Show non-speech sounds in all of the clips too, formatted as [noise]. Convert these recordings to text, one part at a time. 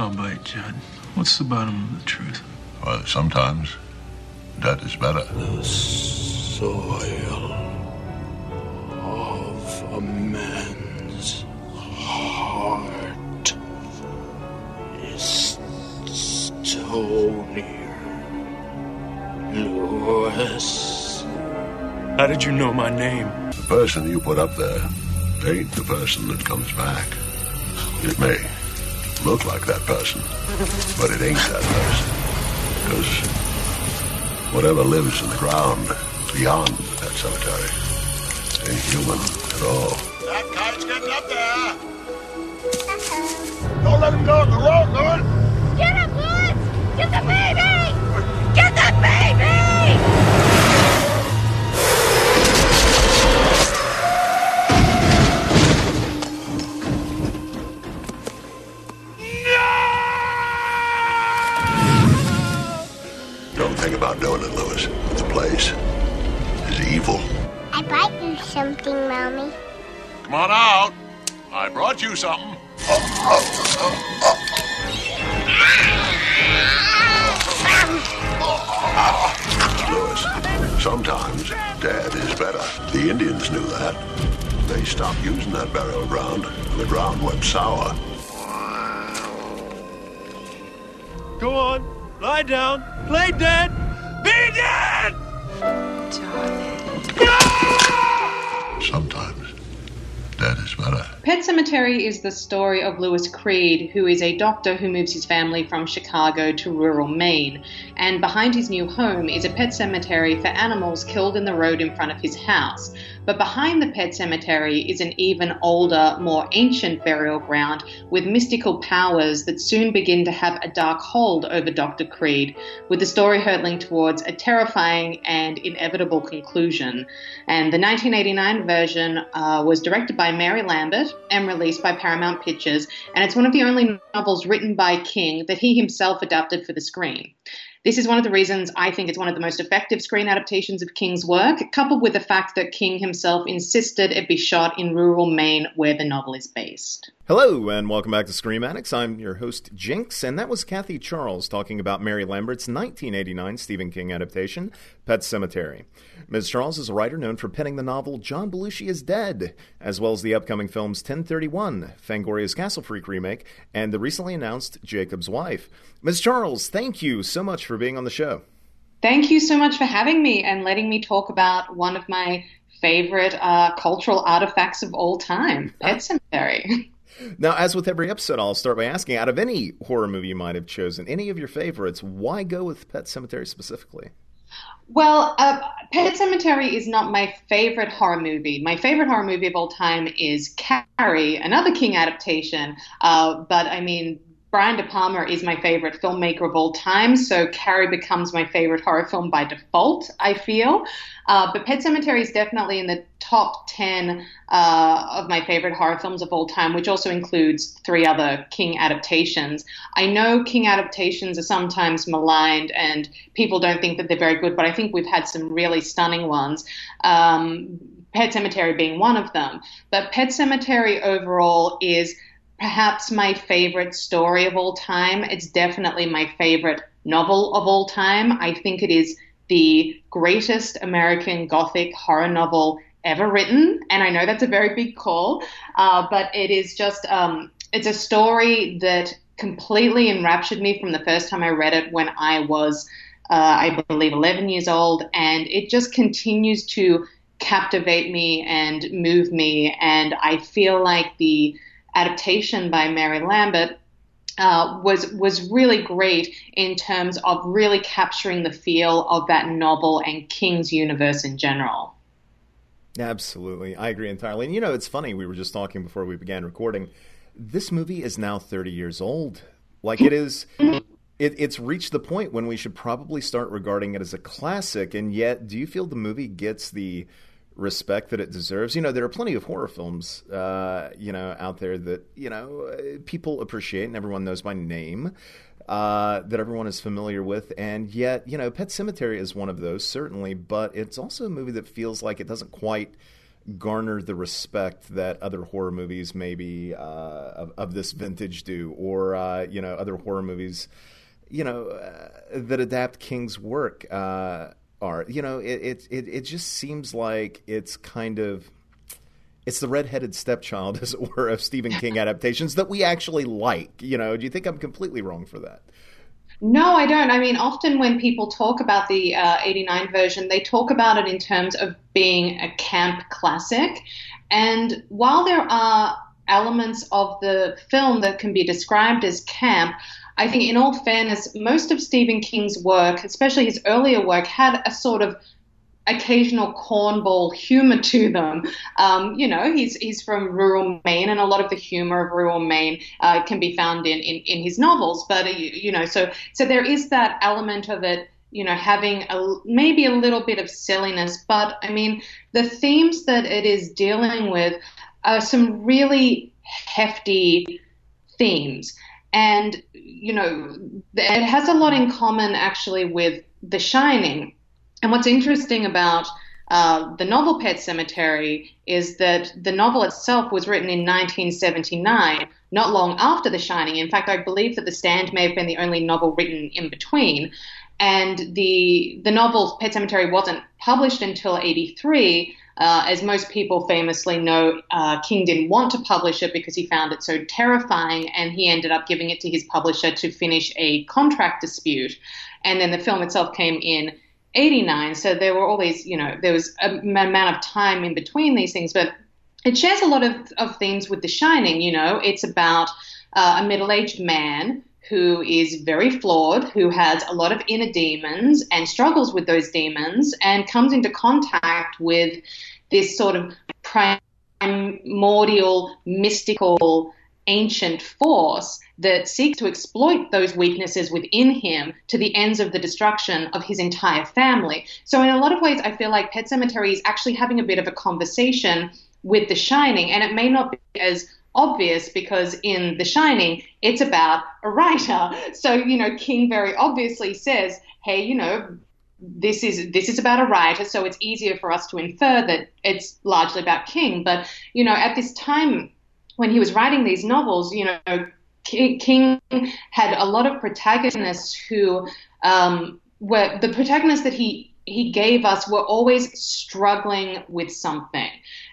I'll bite, Judd. What's the bottom of the truth? Well, sometimes that is better. The soil of a man's heart is stonier. Lewis. How did you know my name? The person you put up there ain't the person that comes back. It may look like that person, but it ain't that person. Because whatever lives in the ground beyond that cemetery ain't human at all. That kite's getting up there. Don't let him go on the road, Lewis. Get him, Lewis! Get the baby! Get the baby! Don't about doing it, Lewis. The place is evil. I bought you something, Mommy. Come on out. I brought you something. Lewis, sometimes Dad is better. The Indians knew that. They stopped using that burial ground. and The ground went sour. Go on, lie down, play dead, be dead! Sometimes dead is better. Pet Sematary is the story of Louis Creed, who is a doctor who moves his family from Chicago to rural Maine. And behind his new home is a pet cemetery for animals killed in the road in front of his house. But behind the pet cemetery is an even older, more ancient burial ground with mystical powers that soon begin to have a dark hold over Dr. Creed, with the story hurtling towards a terrifying and inevitable conclusion. And the 1989 version uh, was directed by Mary Lambert and released by Paramount Pictures, and it's one of the only novels written by King that he himself adapted for the screen. This is one of the reasons I think it's one of the most effective screen adaptations of King's work, coupled with the fact that King himself insisted it be shot in rural Maine where the novel is based. Hello, and welcome back to Scream Addicts. I'm your host, Jinx, and that was Kathy Charles talking about Mary Lambert's 1989 Stephen King adaptation, Pet Sematary. Ms. Charles is a writer known for penning the novel John Belushi is Dead, as well as the upcoming films 1031, Fangoria's Castle Freak remake, and the recently announced Jacob's Wife. Ms. Charles, thank you so much for being on the show. Thank you so much for having me and letting me talk about one of my favorite uh, cultural artifacts of all time, Pet [laughs] Cemetery. Now, as with every episode, I'll start by asking out of any horror movie you might have chosen, any of your favorites, why go with Pet Sematary specifically? Well, uh, Pet Sematary is not my favorite horror movie. My favorite horror movie of all time is Carrie, another King adaptation. Uh, but I mean, Brian De Palma is my favorite filmmaker of all time, so Carrie becomes my favorite horror film by default, I feel. Uh, but Pet Sematary is definitely in the top 10 uh, of my favorite horror films of all time, which also includes three other King adaptations. I know King adaptations are sometimes maligned and people don't think that they're very good, but I think we've had some really stunning ones. Um, Pet Sematary being one of them. But Pet Sematary overall is perhaps my favorite story of all time. It's definitely my favorite novel of all time. I think it is the greatest American Gothic horror novel ever written. And I know that's a very big call, uh, but it is just, um, it's a story that completely enraptured me from the first time I read it when I was, uh, I believe, 11 years old. And it just continues to captivate me and move me. And I feel like the adaptation by Mary Lambert uh, was was really great in terms of really capturing the feel of that novel and King's universe in general. Absolutely, I agree entirely. And you know, it's funny. We were just talking before we began recording. This movie is now 30 years old. Like it is. It, it's reached the point when we should probably start regarding it as a classic, and yet, do you feel the movie gets the respect that it deserves. You know, there are plenty of horror films, uh, you know, out there that you know people appreciate and everyone knows by name, uh, that everyone is familiar with, and yet, you know, Pet Sematary is one of those certainly, but it's also a movie that feels like it doesn't quite garner the respect that other horror movies maybe uh, of, of, this vintage do, or uh, you know other horror movies, you know uh, that adapt King's work uh, are. You know, it, it it just seems like it's kind of it's the redheaded stepchild, [laughs] as it were, of Stephen King [laughs] adaptations that we actually like. You know, do you think I'm completely wrong for that? No, I don't. I mean, often when people talk about the uh, 89 version, they talk about it in terms of being a camp classic. And while there are elements of the film that can be described as camp, I think, in all fairness, most of Stephen King's work, especially his earlier work, had a sort of occasional cornball humor to them. Um, you know, he's he's from rural Maine, and a lot of the humor of rural Maine uh, can be found in, in, in his novels. But uh, you, you know, so so there is that element of it. You know, having a maybe a little bit of silliness, but I mean, the themes that it is dealing with are some really hefty themes. And, you know, it has a lot in common actually with The Shining and what's interesting about uh, the novel Pet Sematary is that the novel itself was written in 1979, not long after The Shining. In fact, I believe that The Stand may have been the only novel written in between. And the the novel Pet Sematary wasn't published until 83. Uh, as most people famously know, uh, King didn't want to publish it because he found it so terrifying, and he ended up giving it to his publisher to finish a contract dispute. And then the film itself came in 89. So there were all these, you know, there was an amount of time in between these things, but it shares a lot of, of themes with The Shining. You know, it's about uh, a middle aged man who is very flawed, who has a lot of inner demons and struggles with those demons and comes into contact with this sort of primordial, mystical, ancient force that seeks to exploit those weaknesses within him to the ends of the destruction of his entire family. So, in a lot of ways, I feel like Pet Sematary is actually having a bit of a conversation with The Shining, and it may not be as obvious because in The Shining, it's about a writer. So, you know, King very obviously says, hey, you know, this is this is about a writer, so it's easier for us to infer that it's largely about King. But you know, at this time when he was writing these novels, you know, King had a lot of protagonists who um, were the protagonists that he he gave us were always struggling with something.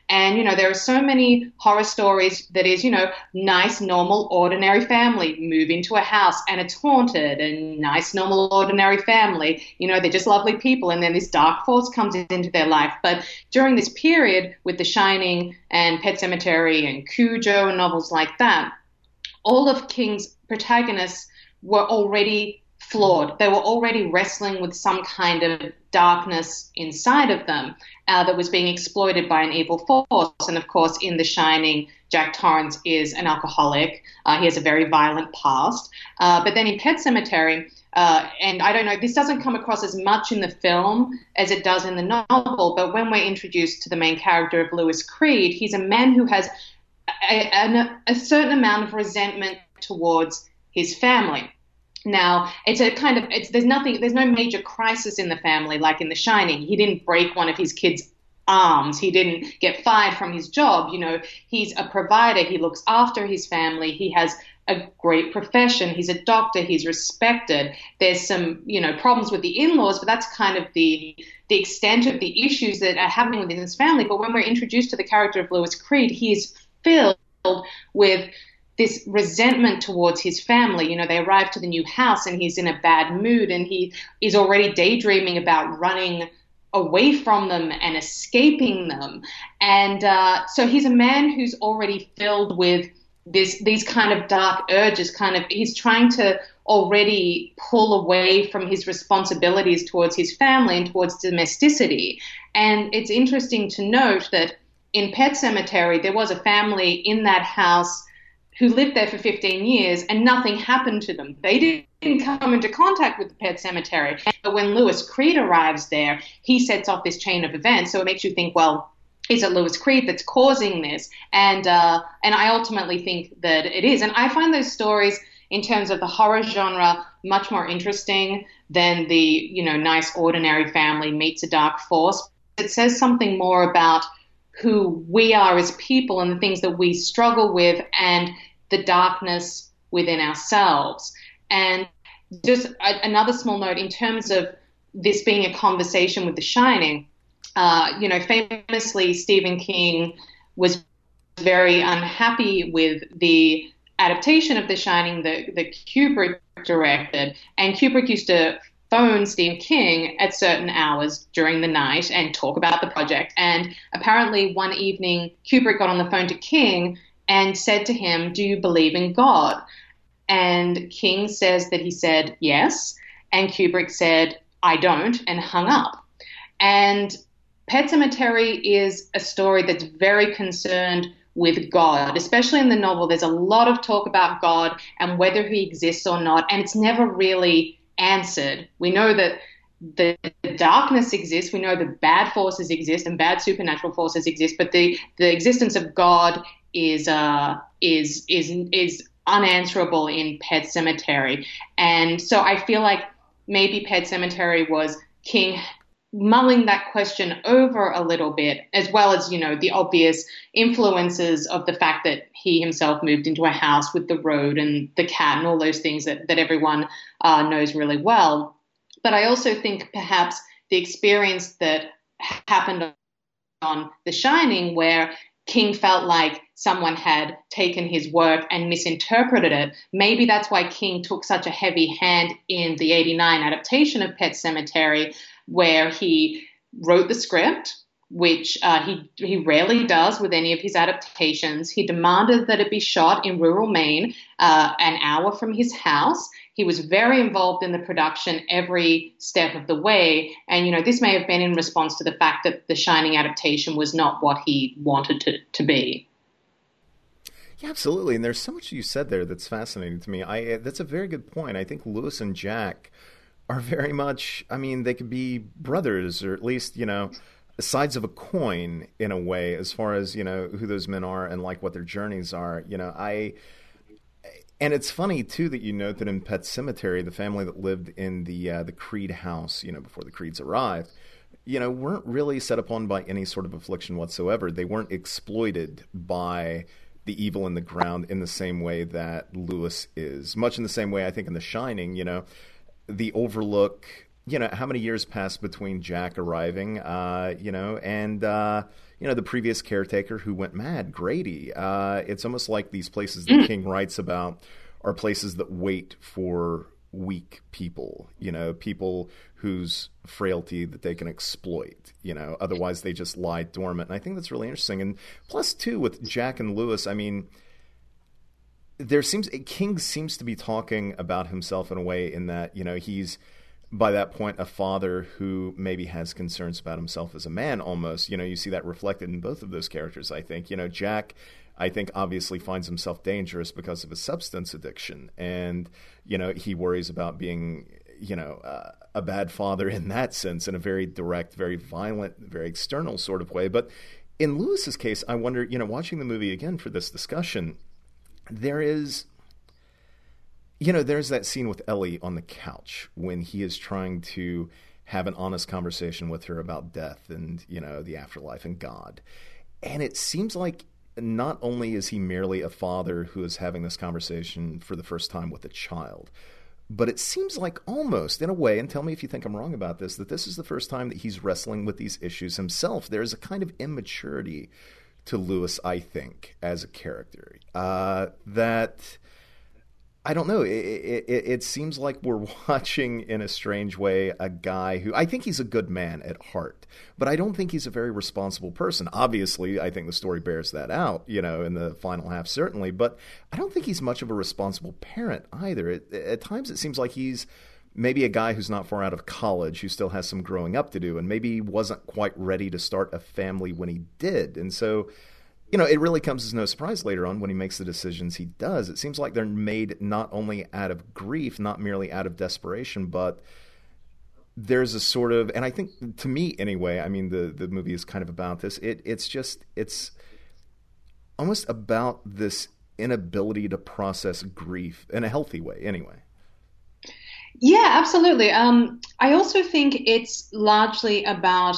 And, you know, there are so many horror stories that is, you know, nice, normal, ordinary family move into a house and it's haunted, and nice, normal, ordinary family, you know, they're just lovely people, and then this dark force comes into their life. But during this period with The Shining and Pet Sematary and Cujo and novels like that, all of King's protagonists were already flawed. They were already wrestling with some kind of darkness inside of them uh, that was being exploited by an evil force. And of course, in The Shining, Jack Torrance is an alcoholic. Uh, he has a very violent past. Uh, but then in Pet Sematary, uh, and I don't know, this doesn't come across as much in the film as it does in the novel, but when we're introduced to the main character of Louis Creed, he's a man who has a, a, a certain amount of resentment towards his family. Now, it's a kind of it's there's nothing there's no major crisis in the family like in The Shining. He didn't break one of his kids' arms. He didn't get fired from his job. You know, he's a provider. He looks after his family. He has a great profession. He's a doctor. He's respected. There's some, you know, problems with the in-laws, but that's kind of the the extent of the issues that are happening within his family. But when we're introduced to the character of Louis Creed, he is filled with this resentment towards his family. You know, they arrive to the new house and he's in a bad mood and he is already daydreaming about running away from them and escaping them. And uh, so he's a man who's already filled with this these kind of dark urges. Kind of, he's trying to already pull away from his responsibilities towards his family and towards domesticity. And it's interesting to note that in Pet Sematary there was a family in that house who lived there for 15 years and nothing happened to them. They didn't come into contact with the pet cemetery. But when Louis Creed arrives there, he sets off this chain of events. So it makes you think, well, is it Louis Creed that's causing this? And uh, and I ultimately think that it is. And I find those stories in terms of the horror genre much more interesting than the you know nice ordinary family meets a dark force. It says something more about who we are as people and the things that we struggle with and the darkness within ourselves. And just another small note in terms of this being a conversation with The Shining, uh, you know, famously, Stephen King was very unhappy with the adaptation of The Shining that, that Kubrick directed. And Kubrick used to phone Stephen King at certain hours during the night and talk about the project. And apparently, one evening, Kubrick got on the phone to King and said to him, Do you believe in God? And King says that he said yes. And Kubrick said, I don't, and hung up. And Pet Sematary is a story that's very concerned with God, especially in the novel. There's a lot of talk about God and whether he exists or not, and it's never really answered. We know that the darkness exists. We know the bad forces exist and bad supernatural forces exist, but the, the existence of God is uh, is is is unanswerable in Pet Sematary. and so I feel like maybe Pet Sematary was King mulling that question over a little bit, as well as, you know, the obvious influences of the fact that he himself moved into a house with the road and the cat and all those things that, that everyone uh, knows really well. But I also think perhaps the experience that happened on The Shining, where King felt like someone had taken his work and misinterpreted it. Maybe that's why King took such a heavy hand in the 89 adaptation of Pet Sematary where he wrote the script, which uh, he he rarely does with any of his adaptations. He demanded that it be shot in rural Maine, uh, an hour from his house. He was very involved in the production every step of the way, and you know this may have been in response to the fact that the Shining adaptation was not what he wanted to to be. Yeah, absolutely. And there's so much you said there that's fascinating to me. I that's a very good point. I think Lewis and Jack are very much, I mean, they could be brothers or at least, you know, sides of a coin in a way as far as, you know, who those men are and like what their journeys are. You know, I. And it's funny too that you note that in Pet Sematary, the family that lived in the uh, the Creed house, you know, before the Creeds arrived, you know, weren't really set upon by any sort of affliction whatsoever. They weren't exploited by the evil in the ground in the same way that Lewis is. Much in the same way, I think, in The Shining, you know, the Overlook. You know, how many years passed between Jack arriving, uh, you know, and uh, you know the previous caretaker who went mad, Grady. Uh, it's almost like these places that mm. King writes about are places that wait for weak people, you know, people whose frailty that they can exploit, you know, otherwise they just lie dormant. And I think that's really interesting. And plus, too, with Jack and Lewis, I mean, there seems King seems to be talking about himself in a way in that you know he's by that point a father who maybe has concerns about himself as a man almost. You know you see that reflected in both of those characters i think. You know jack i think obviously finds himself dangerous because of his substance addiction. And you know he worries about being you know uh, a bad father in that sense in a very direct very violent very external sort of way. But in lewis's case i wonder you know watching the movie again for this discussion there is you know there's that scene with ellie on the couch when he is trying to have an honest conversation with her about death and you know the afterlife and god. And it seems like not only is he merely a father who is having this conversation for the first time with a child but it seems like almost in a way and tell me if you think i'm wrong about this that this is the first time that he's wrestling with these issues himself. There's a kind of immaturity to Lewis, I think, as a character. Uh, that I don't know. It, it, it, seems like we're [laughs] watching, in a strange way, a guy who I think he's a good man at heart, but I don't think he's a very responsible person. Obviously, I think the story bears that out, you know, in the final half, certainly, but I don't think he's much of a responsible parent either. at times, it seems like he's maybe a guy who's not far out of college who still has some growing up to do and maybe wasn't quite ready to start a family when he did. And so, you know, it really comes as no surprise later on when he makes the decisions he does. It seems like they're made not only out of grief, not merely out of desperation, but there's a sort of and I think to me anyway, I mean the the movie is kind of about this. It it's just it's almost about this inability to process grief in a healthy way anyway. Yeah, absolutely. Um, I also think it's largely about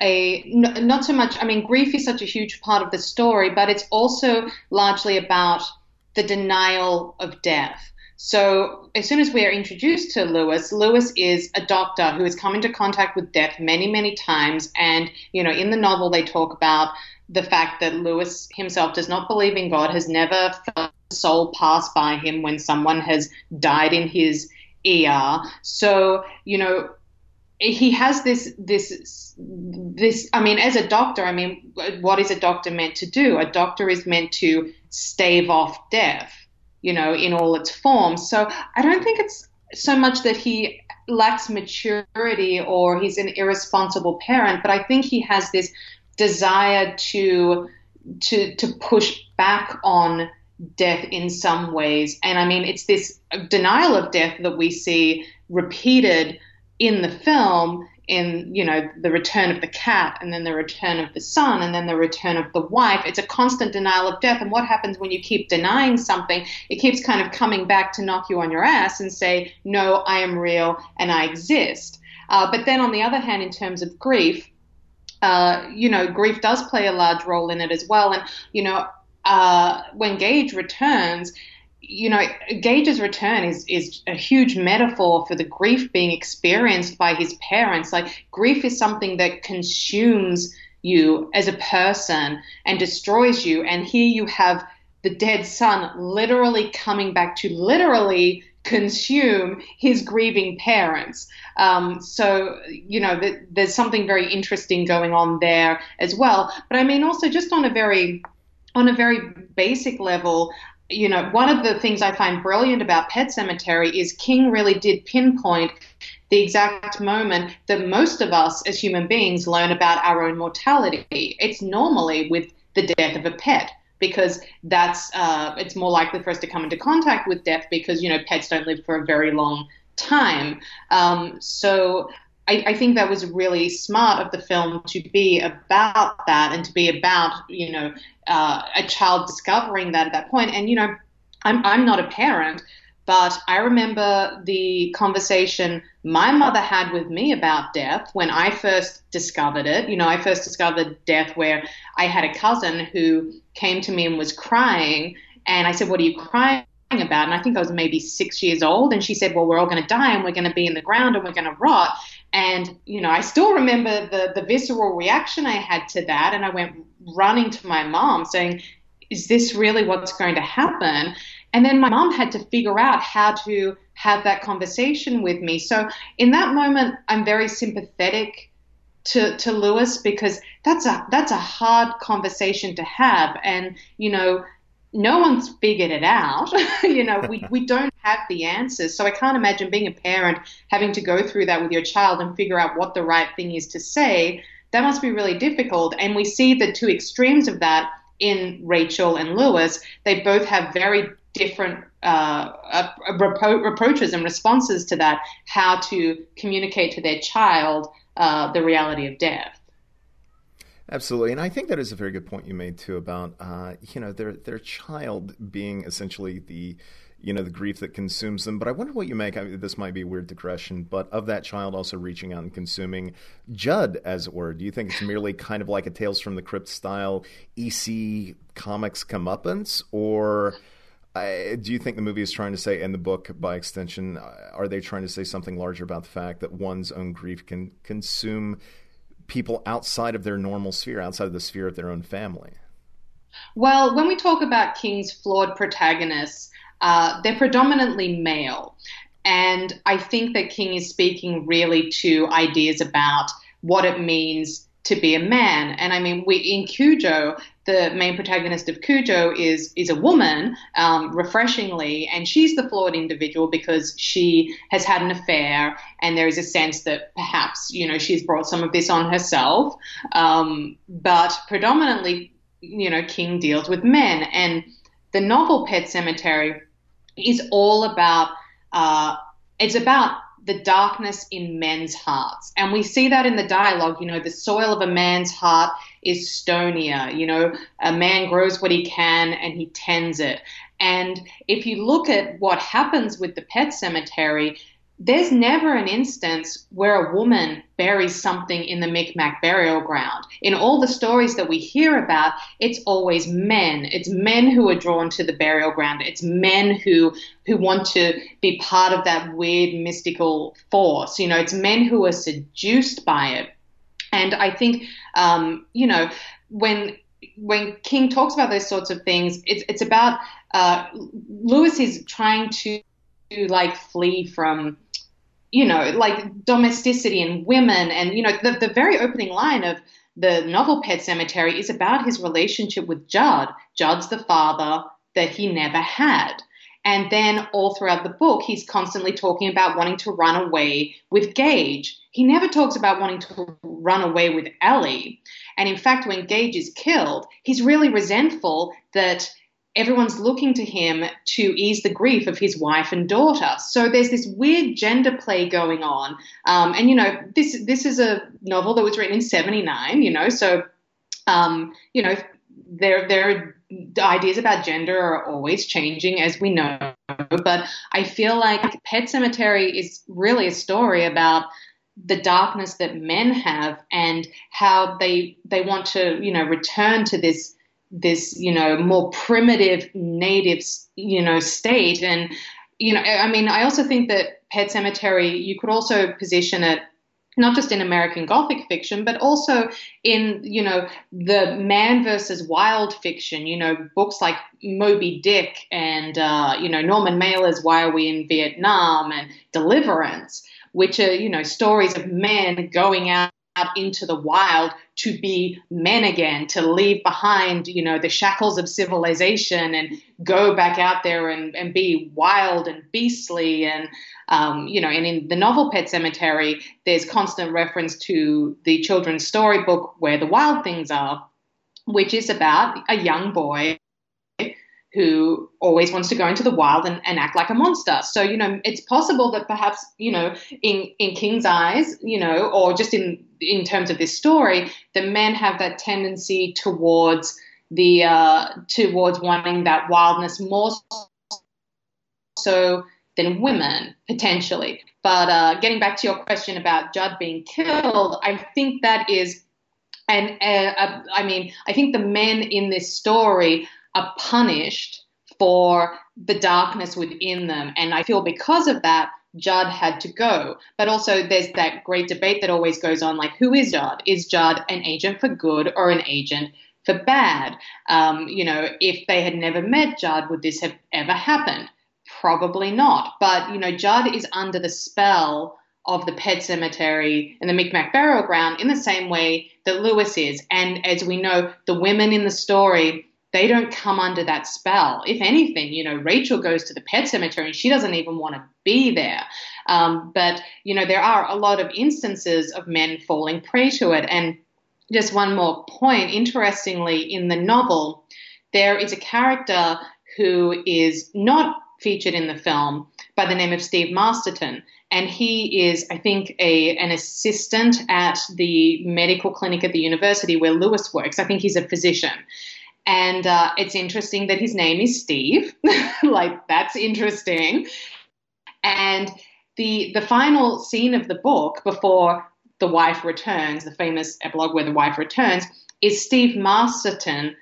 a n- not so much. I mean, grief is such a huge part of the story, but it's also largely about the denial of death. So as soon as we are introduced to Lewis, Lewis is a doctor who has come into contact with death many, many times. And, you know, in the novel, they talk about the fact that Lewis himself does not believe in God, has never felt a soul pass by him when someone has died in his ER. So, you know, he has this this this i mean as a doctor i mean what is a doctor meant to do a doctor is meant to stave off death you know in all its forms so i don't think it's so much that he lacks maturity or he's an irresponsible parent but i think he has this desire to to to push back on death in some ways. And i mean it's this denial of death that we see repeated in the film in you know the return of the cat and then the return of the son and then the return of the wife. It's a constant denial of death. And what happens when you keep denying something? It keeps kind of coming back to knock you on your ass and say no i am real and i exist. Uh, but then on the other hand in terms of grief uh, you know grief does play a large role in it as well. And you know uh, when gage returns you know, Gage's return is is a huge metaphor for the grief being experienced by his parents. Like grief is something that consumes you as a person and destroys you. And here you have the dead son literally coming back to literally consume his grieving parents. Um, so, you know, th- there's something very interesting going on there as well. But I mean, also just on a very on a very basic level, you know, one of the things I find brilliant about Pet Sematary is King really did pinpoint the exact moment that most of us as human beings learn about our own mortality. It's normally with the death of a pet because that's uh, it's more likely for us to come into contact with death because you know pets don't live for a very long time. Um, so I, I, think that was really smart of the film to be about that and to be about you know uh, a child discovering that at that point. And you know, I'm I'm not a parent, but I remember the conversation my mother had with me about death when I first discovered it. You know, I first discovered death where I had a cousin who came to me and was crying, and I said, "What are you crying?" about and I think I was maybe six years old and she said well we're all going to die and we're going to be in the ground and we're going to rot and, you know, I still remember the, the visceral reaction I had to that. And I went running to my mom saying, Is this really what's going to happen? And then my mom had to figure out how to have that conversation with me. So in that moment, I'm very sympathetic to, to Lewis because that's a that's a hard conversation to have. And, you know, no one's figured it out. [laughs] you know, we, we don't have the answers. So I can't imagine being a parent having to go through that with your child and figure out what the right thing is to say. That must be really difficult. And we see the two extremes of that in Rachel and Lewis. They both have very different uh, repro- reproaches and responses to that, how to communicate to their child uh, the reality of death. Absolutely, and I think that is a very good point you made too about uh, you know their their child being essentially the you know the grief that consumes them. But I wonder what you make. I mean, this might be a weird digression, but of that child also reaching out and consuming Judd, as it were. Do you think it's merely kind of like a Tales from the Crypt style EC comics comeuppance, or uh, do you think the movie is trying to say, and the book by extension, uh, are they trying to say something larger about the fact that one's own grief can consume people outside of their normal sphere, outside of the sphere of their own family? Well, when we talk about King's flawed protagonists, uh, they're predominantly male. And I think that King is speaking really to ideas about what it means to be a man. And I mean, we in Cujo, the main protagonist of Cujo is is a woman, um, refreshingly, and she's the flawed individual because she has had an affair, and there is a sense that perhaps you know she's brought some of this on herself. Um, but predominantly, you know, King deals with men, and the novel Pet Sematary is all about uh, it's about the darkness in men's hearts. And we see that in the dialogue. You know, the soil of a man's heart is stonier. You know, a man grows what he can and he tends it. And if you look at what happens with the pet cemetery, there's never an instance where a woman buries something in the Micmac burial ground. In all the stories that we hear about, it's always men. It's men who are drawn to the burial ground. It's men who who want to be part of that weird mystical force. You know, it's men who are seduced by it. And I think, um, you know, when when King talks about those sorts of things, it's it's about uh, Lewis is trying to like flee from you know, like domesticity and women. And, you know, the, the very opening line of the novel Pet Sematary is about his relationship with Judd. Judd's the father that he never had. And then all throughout the book, he's constantly talking about wanting to run away with Gage. He never talks about wanting to run away with Ellie. And in fact, when Gage is killed, he's really resentful that everyone's looking to him to ease the grief of his wife and daughter. So there's this weird gender play going on. Um, and you know, this this is a novel that was written in '79. You know, so um, you know, there there ideas about gender are always changing, as we know. But I feel like Pet Sematary is really a story about the darkness that men have and how they they want to you know return to this this you know more primitive native you know state and you know i mean i also think that pet sematary you could also position it not just in American Gothic fiction, but also in, you know, the man versus wild fiction, you know, books like Moby Dick and, uh, you know, Norman Mailer's Why Are We in Vietnam and Deliverance, which are, you know, stories of men going out out into the wild to be men again, to leave behind, you know, the shackles of civilization and go back out there and, and be wild and beastly. And, um, you know, and in the novel Pet Sematary, there's constant reference to the children's storybook Where the Wild Things Are, which is about a young boy who always wants to go into the wild and, and, act like a monster. So, you know, it's possible that perhaps, you know, in, in King's eyes, you know, or just in in terms of this story, the men have that tendency towards the uh, towards wanting that wildness more so than women potentially. But uh, getting back to your question about Judd being killed, I think that is, and uh, I mean, I think the men in this story are punished for the darkness within them. And I feel because of that, Judd had to go. But also, there's that great debate that always goes on like, who is Judd? Is Judd an agent for good or an agent for bad? Um, you know, if they had never met Judd, would this have ever happened? Probably not. But, you know, Judd is under the spell of the pet cemetery and the Micmac burial ground in the same way that Lewis is. And as we know, the women in the story they don't come under that spell. If anything, you know, Rachel goes to the pet cemetery and she doesn't even want to be there. Um, but, you know, there are a lot of instances of men falling prey to it. And just one more point interestingly, in the novel, there is a character who is not featured in the film by the name of Steve Masterton. And he is, I think, a, an assistant at the medical clinic at the university where Lewis works. I think he's a physician. And uh, it's interesting that his name is Steve. [laughs] like, that's interesting. And the, the final scene of the book before the wife returns, the famous epilogue where the wife returns, is Steve Masterton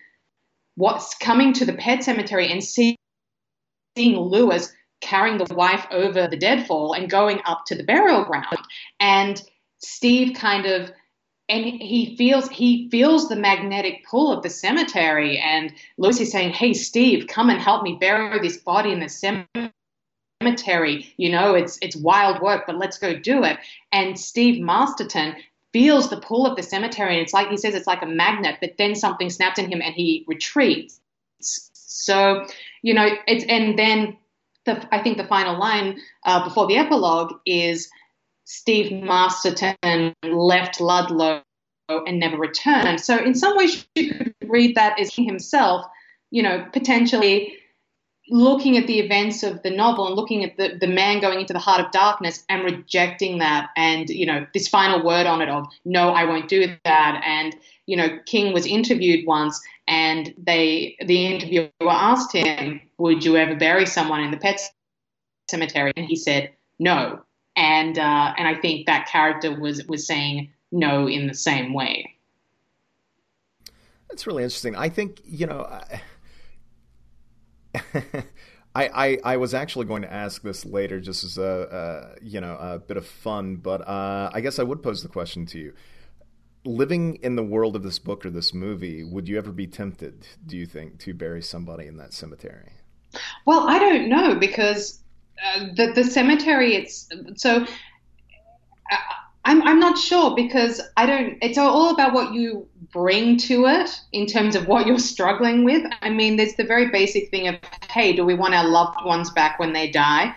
what's coming to the pet cemetery and seeing Lewis carrying the wife over the deadfall and going up to the burial ground. And Steve kind of and he feels he feels the magnetic pull of the cemetery. And Lucy's saying hey steve come and help me bury this body in the cemetery. You know it's it's wild work but let's go do it. And steve masterton feels the pull of the cemetery. And it's like he says it's like a magnet but then something snaps in him and he retreats. So you know it's and then the, i think the final line uh, before the epilogue is Steve Masterton left Ludlow and never returned. So in some ways, you could read that as himself, you know, potentially looking at the events of the novel and looking at the, the man going into the heart of darkness and rejecting that and you know this final word on it of no i won't do that. And you know king was interviewed once and they the interviewer asked him would you ever bury someone in the pet cemetery? And he said no and uh, and I think that character was was saying no in the same way. That's really interesting. I think you know. [laughs] I, I, I, was actually going to ask this later, just as a, a you know a bit of fun, but uh, I guess I would pose the question to you: Living in the world of this book or this movie, would you ever be tempted? Do you think to bury somebody in that cemetery? Well, I don't know because the the cemetery. It's so. Uh, I'm I'm not sure because I don't. It's all about what you bring to it in terms of what you're struggling with. I mean, there's the very basic thing of, hey, do we want our loved ones back when they die?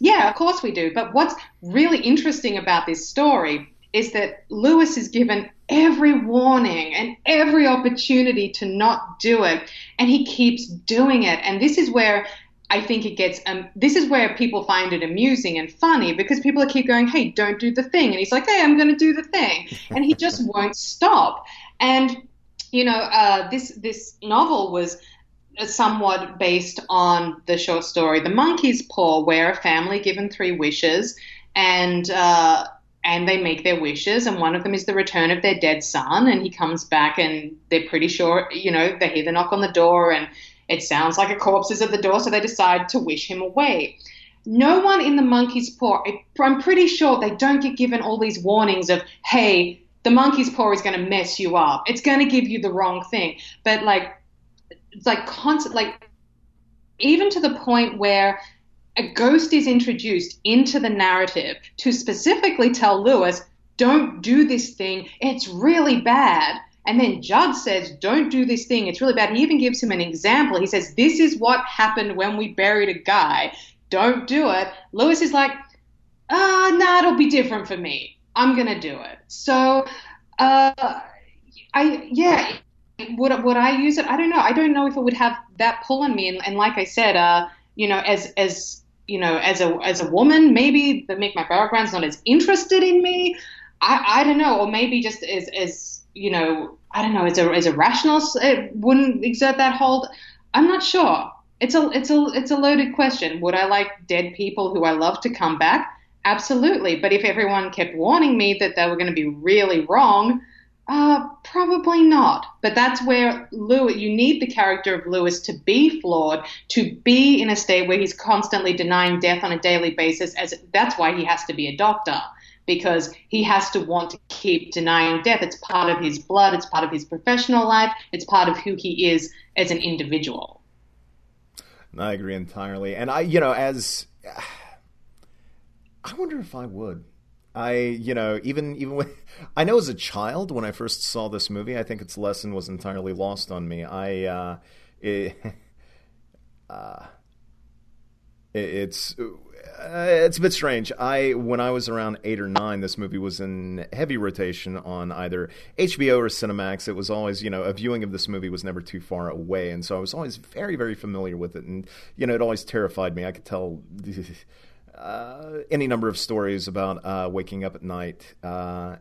Yeah, of course we do. But what's really interesting about this story is that Lewis is given every warning and every opportunity to not do it, and he keeps doing it. And this is where I think it gets, um, this is where people find it amusing and funny because people keep going, hey, don't do the thing. And he's like, hey, I'm going to do the thing. [laughs] And he just won't stop. And, you know, uh, this, this novel was somewhat based on the short story The Monkey's Paw, where a family given three wishes and, uh, and they make their wishes, and one of them is the return of their dead son. And he comes back, and they're pretty sure, you know, they hear the knock on the door, and it sounds like a corpse is at the door, so they decide to wish him away. No one in the monkey's paw, I'm pretty sure they don't get given all these warnings of, hey, the monkey's paw is going to mess you up. It's going to give you the wrong thing. But like, it's like constant, like, even to the point where a ghost is introduced into the narrative to specifically tell Lewis, don't do this thing. It's really bad. And then Judd says, Don't do this thing. It's really bad. He even gives him an example. He says, This is what happened when we buried a guy. Don't do it. Lewis is like, Ah, uh, nah, it'll be different for me. I'm going to do it. So, uh, I, yeah, would, would I use it? I don't know. I don't know if it would have that pull on me. And, and like I said, uh, you know, as, as, you know, as a, as a woman, maybe the Micmac burial ground's not as interested in me. I, I don't know. Or maybe just as, as, you know, I don't know, is a is a rational it wouldn't exert that hold. I'm not sure. It's a it's a it's a loaded question. Would I like dead people who I love to come back? Absolutely. But if everyone kept warning me that they were going to be really wrong, uh, probably not. But that's where Lewis, you need the character of Lewis to be flawed, to be in a state where he's constantly denying death on a daily basis. As that's why he has to be a doctor because he has to want to keep denying death. It's part of his blood, it's part of his professional life, it's part of who he is as an individual. I agree entirely. And I, you know, as [sighs] I wonder if I would. I, you know, even even when [laughs] I know as a child when I first saw this movie, I think its lesson was entirely lost on me. I, uh, it, [laughs] uh, it's uh, it's a bit strange. I when I was around eight or nine, this movie was in heavy rotation on either HBO or Cinemax. It was always, you know, a viewing of this movie was never too far away, and so I was always very, very familiar with it. And you know, it always terrified me. I could tell. [laughs] Uh, any number of stories about uh, waking up at night uh,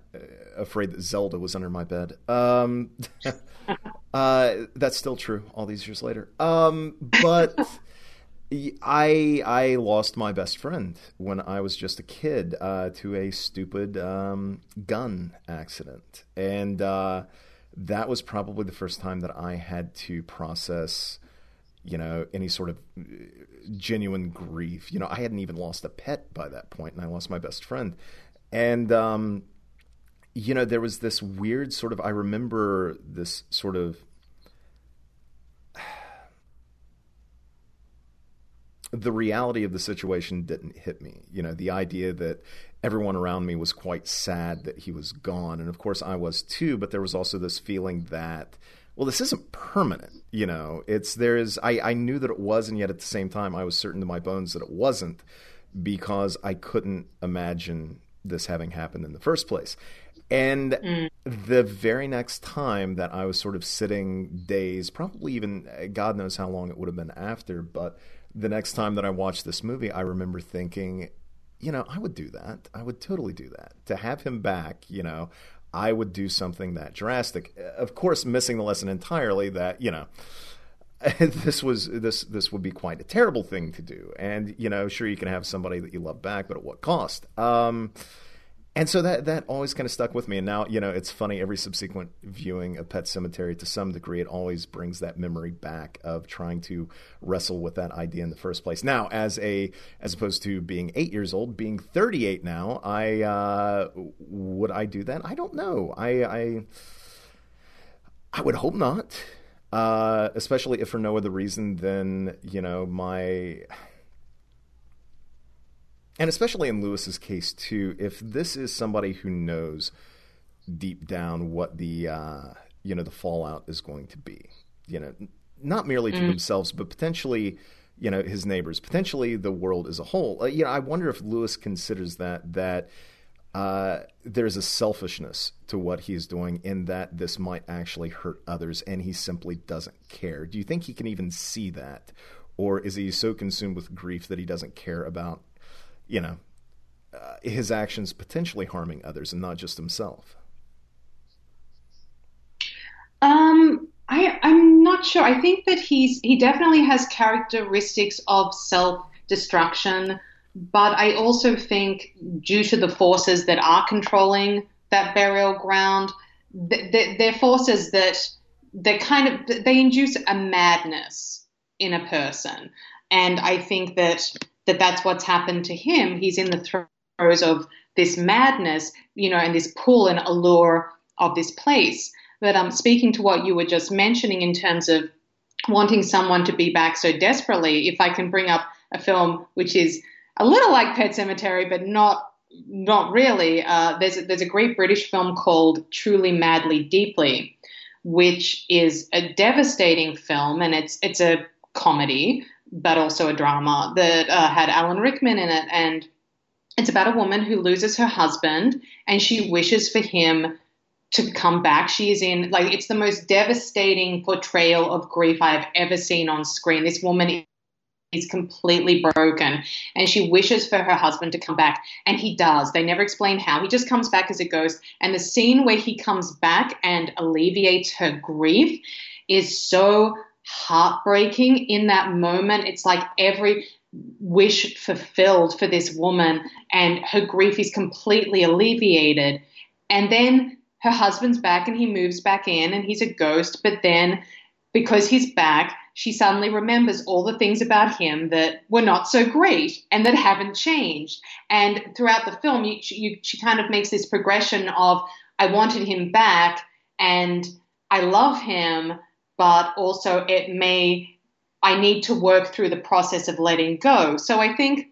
afraid that Zelda was under my bed. Um, [laughs] uh, that's still true all these years later. Um, but I I lost my best friend when I was just a kid uh, to a stupid um, gun accident, and uh, that was probably the first time that I had to process, you know, any sort of uh, genuine grief. You know, I hadn't even lost a pet by that point, and I lost my best friend, and um, you know, there was this weird sort of. I remember this sort of the reality of the situation didn't hit me. You know, the idea that everyone around me was quite sad that he was gone. And of course, I was too, but there was also this feeling that, well, this isn't permanent. You know, it's there's, I, I knew that it was, and yet at the same time, I was certain to my bones that it wasn't because I couldn't imagine this having happened in the first place. And mm. the very next time that I was sort of sitting days, probably even God knows how long it would have been after, but the next time that I watched this movie, I remember thinking, you know, I would do that. I would totally do that. To have him back, you know, I would do something that drastic. Of course, missing the lesson entirely that, you know, [laughs] this was this this would be quite a terrible thing to do. And you know, sure you can have somebody that you love back, but at what cost? Um, and so that that always kind of stuck with me. And now, you know, it's funny. Every subsequent viewing of Pet Sematary to some degree, it always brings that memory back of trying to wrestle with that idea in the first place. Now, as a as opposed to being eight years old, being thirty eight now, I uh, would I do that? I don't know. I I, I would hope not. Uh, especially if for no other reason than you know my and especially in Louis's case too, if this is somebody who knows deep down what the uh, you know the fallout is going to be, you know, not merely to mm. themselves, but potentially you know his neighbors, potentially the world as a whole. Uh, you know, I wonder if Lewis considers that that uh, there's a selfishness to what he's doing in that this might actually hurt others, and he simply doesn't care. Do you think he can even see that, or is he so consumed with grief that he doesn't care about you know, uh, his actions potentially harming others and not just himself? Um, I, I'm not sure. I think that he's he definitely has characteristics of self destruction, but I also think due to the forces that are controlling that burial ground, they're forces that they kind of they induce a madness in a person, and I think that that that's what's happened to him. He's in the throes of this madness, you know, and this pull and allure of this place. But um, speaking to what you were just mentioning in terms of wanting someone to be back so desperately, if I can bring up a film which is a little like Pet Sematary, but not not really. Uh, there's a, there's a great British film called Truly, Madly, Deeply, which is a devastating film, and it's it's a comedy but also a drama that uh, had Alan Rickman in it. And it's about a woman who loses her husband and she wishes for him to come back. She is in, like, it's the most devastating portrayal of grief I have ever seen on screen. This woman is completely broken and she wishes for her husband to come back and he does they never explain how he just comes back as a ghost and the scene where he comes back and alleviates her grief is so heartbreaking in that moment. It's like every wish fulfilled for this woman, and her grief is completely alleviated. And then her husband's back and he moves back in and he's a ghost, but then because he's back, she suddenly remembers all the things about him that were not so great and that haven't changed. And throughout the film, you, you, she kind of makes this progression of, I wanted him back and I love him, but also it may, I need to work through the process of letting go. So I think,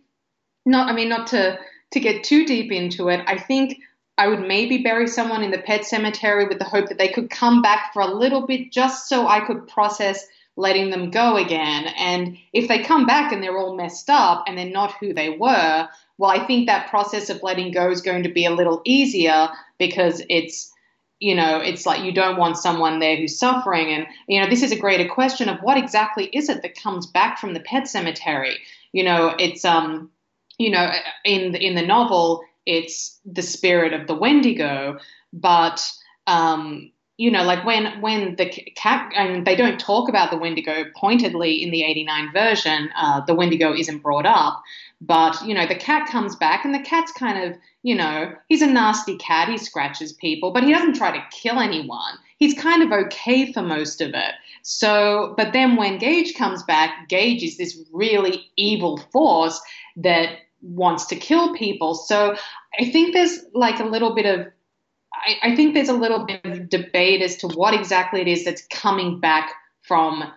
not, I mean, not to, to get too deep into it, I think I would maybe bury someone in the pet cemetery with the hope that they could come back for a little bit just so I could process letting them go again. And if they come back and they're all messed up and they're not who they were, well, I think that process of letting go is going to be a little easier because it's you know, it's like you don't want someone there who's suffering. And, you know, this is a greater question of what exactly is it that comes back from the pet cemetery? You know, it's, um, you know, in the, in the novel, it's the spirit of the Wendigo, but, um, you know, like when when the cat, and they don't talk about the Wendigo pointedly in the '89 version. Uh, the Wendigo isn't brought up, but, you know, the cat comes back and the cat's kind of, you know, he's a nasty cat. He scratches people, but he doesn't try to kill anyone. He's kind of okay for most of it. So, but then when Gage comes back, Gage is this really evil force that wants to kill people. So I think there's like a little bit of I, I, think there's a little bit of debate as to what exactly it is that's coming back from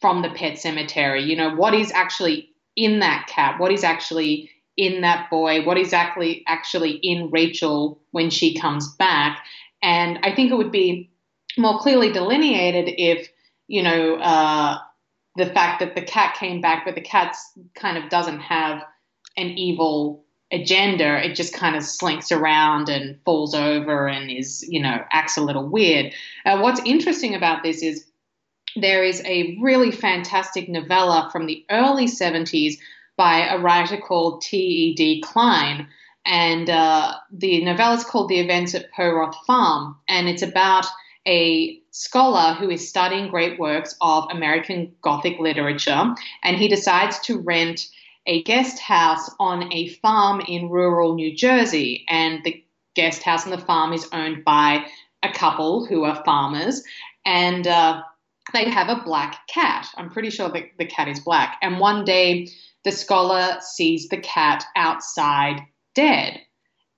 from the pet cemetery. You know, what is actually in that cat, what is actually in that boy, what is actually actually in Rachel when she comes back. And I think it would be more clearly delineated if, you know, uh, the fact that the cat came back, but the cat kind of doesn't have an evil agenda. It just kind of slinks around and falls over and is, you know, acts a little weird. Uh, what's interesting about this is there is a really fantastic novella from the early 70s by a writer called T.E.D. Klein. And uh, the novella is called The Events at Poroth Farm. And it's about a scholar who is studying great works of American Gothic literature, and he decides to rent a guest house on a farm in rural New Jersey. And the guest house and the farm is owned by a couple who are farmers, and uh, they have a black cat. I'm pretty sure the, the cat is black. And one day, the scholar sees the cat outside dead.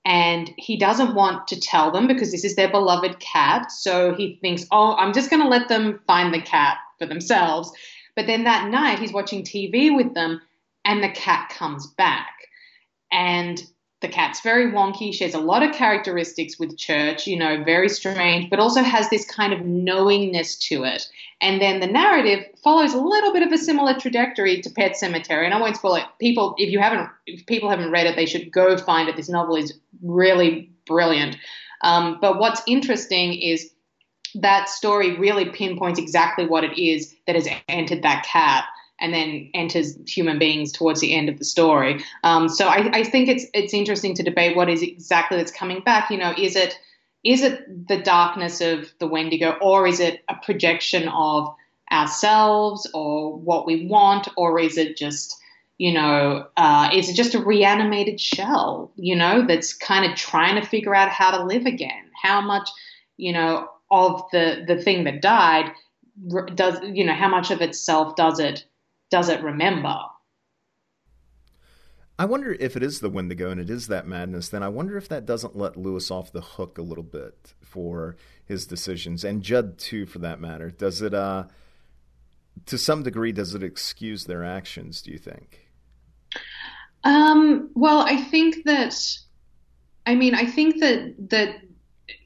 And he doesn't want to tell them because this is their beloved cat. So he thinks, oh, I'm just going to let them find the cat for themselves. But then that night, he's watching TV with them, and the cat comes back. And the cat's very wonky. She has a lot of characteristics with Church, you know, very strange, but also has this kind of knowingness to it. And then the narrative follows a little bit of a similar trajectory to Pet Sematary. And I won't spoil it. People, if you haven't, if people haven't read it, they should go find it. This novel is really brilliant. Um, but what's interesting is that story really pinpoints exactly what it is that has entered that cat and then enters human beings towards the end of the story. Um, so I, I, think it's it's interesting to debate what is exactly that's coming back. You know, is it is it the darkness of the Wendigo, or is it a projection of ourselves, or what we want, or is it just you know, uh, is it just a reanimated shell? You know, that's kind of trying to figure out how to live again. How much, you know, of the the thing that died does you know how much of itself does it does it remember. I wonder if it is the Wendigo and it is that madness, then I wonder if that doesn't let Louis off the hook a little bit for his decisions, and Judd too, for that matter. Does it, uh, to some degree, does it excuse their actions? Do you think? Um, well, I think that, I mean, I think that that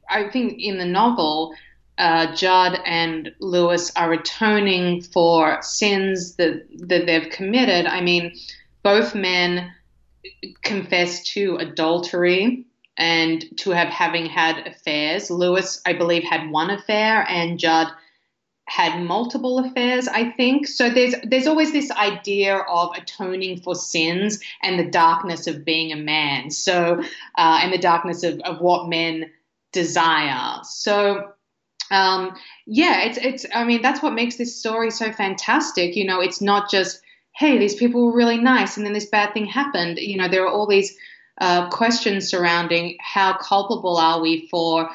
I think in the novel uh, Judd and Louis are atoning for sins that that they've committed. I mean, both men confess to adultery and to have having had affairs. Louis, I believe, had one affair, and Judd had multiple affairs. I think so. There's there's always this idea of atoning for sins and the darkness of being a man. So uh, and the darkness of, of what men desire. So um, yeah, it's it's. I mean, that's what makes this story so fantastic. You know, it's not just hey, these people were really nice, and then this bad thing happened. You know, there are all these uh, questions surrounding how culpable are we for.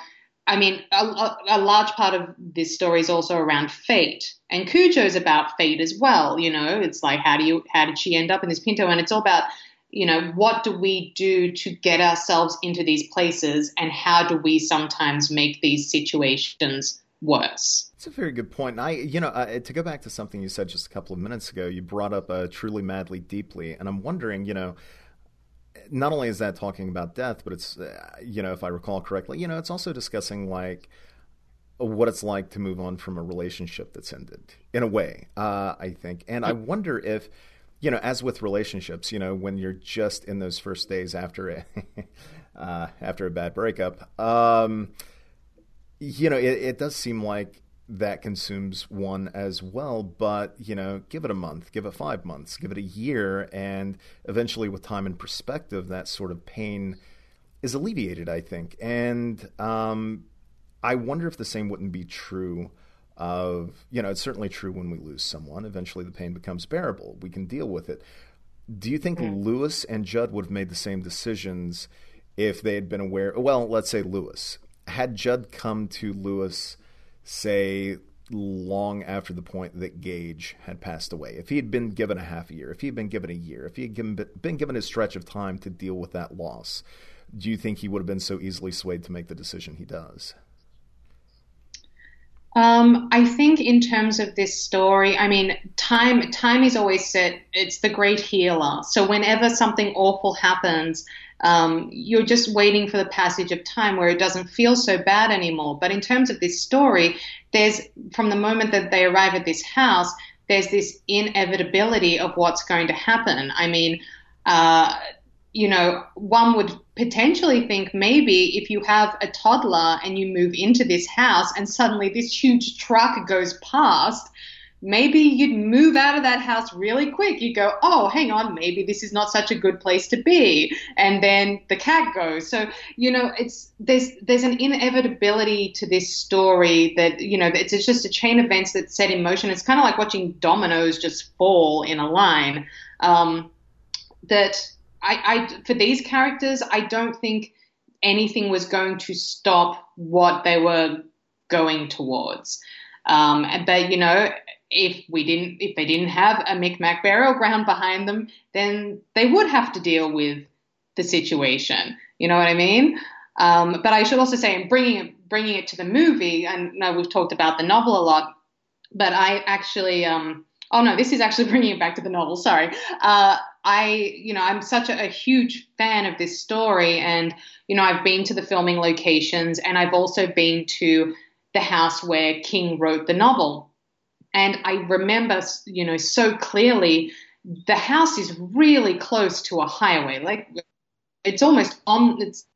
I mean, a, a, large part of this story is also around fate, and Cujo's about fate as well. You know, it's like how do you how did she end up in this Pinto, and it's all about you know, what do we do to get ourselves into these places and how do we sometimes make these situations worse? It's a very good point. I, you know, uh, to go back to something you said just a couple of minutes ago, you brought up uh, truly, madly, deeply, and I'm wondering, you know, not only is that talking about death, but it's, uh, you know, if I recall correctly, you know, it's also discussing like what it's like to move on from a relationship that's ended in a way, uh, I think, and I wonder if you know, as with relationships, you know, when you're just in those first days after a [laughs] uh, after a bad breakup, um, you know, it, it, does seem like that consumes one as well. But you know, give it a month, give it five months, give it a year, and eventually, with time and perspective, that sort of pain is alleviated. I think, and um, I wonder if the same wouldn't be true of, you know, it's certainly true when we lose someone. Eventually the pain becomes bearable. We can deal with it. Do you think mm. Louis and Judd would have made the same decisions if they had been aware? Well, let's say Louis. Had Judd come to Louis, say, long after the point that Gage had passed away, if he had been given a half a year, if he had been given a year, if he had given, been given a stretch of time to deal with that loss, do you think he would have been so easily swayed to make the decision he does? Um, I think in terms of this story, I mean, time time is always said it's the great healer. So whenever something awful happens, um, you're just waiting for the passage of time where it doesn't feel so bad anymore. But in terms of this story, there's from the moment that they arrive at this house, there's this inevitability of what's going to happen. I mean, uh, you know, one would potentially think maybe if you have a toddler and you move into this house and suddenly this huge truck goes past, maybe you'd move out of that house really quick. You go, oh, hang on, maybe this is not such a good place to be, and then the cat goes. So you know, it's there's there's an inevitability to this story that you know it's, it's just a chain of events that's set in motion. It's kind of like watching dominoes just fall in a line. Um, that I, I for these characters, I don't think anything was going to stop what they were going towards. Um, but you know, if we didn't, if they didn't have a Micmac burial ground behind them, then they would have to deal with the situation. You know what I mean? Um, but I should also say, in bringing it, bringing it to the movie, and know we've talked about the novel a lot, but I actually, um, oh no, this is actually [laughs] bringing it back to the novel. Sorry, uh, I, you know, I'm such a, a huge fan of this story, and you know, I've been to the filming locations, and I've also been to the house where King wrote the novel. And I remember, you know, so clearly the house is really close to a highway. Like it's almost on, it's,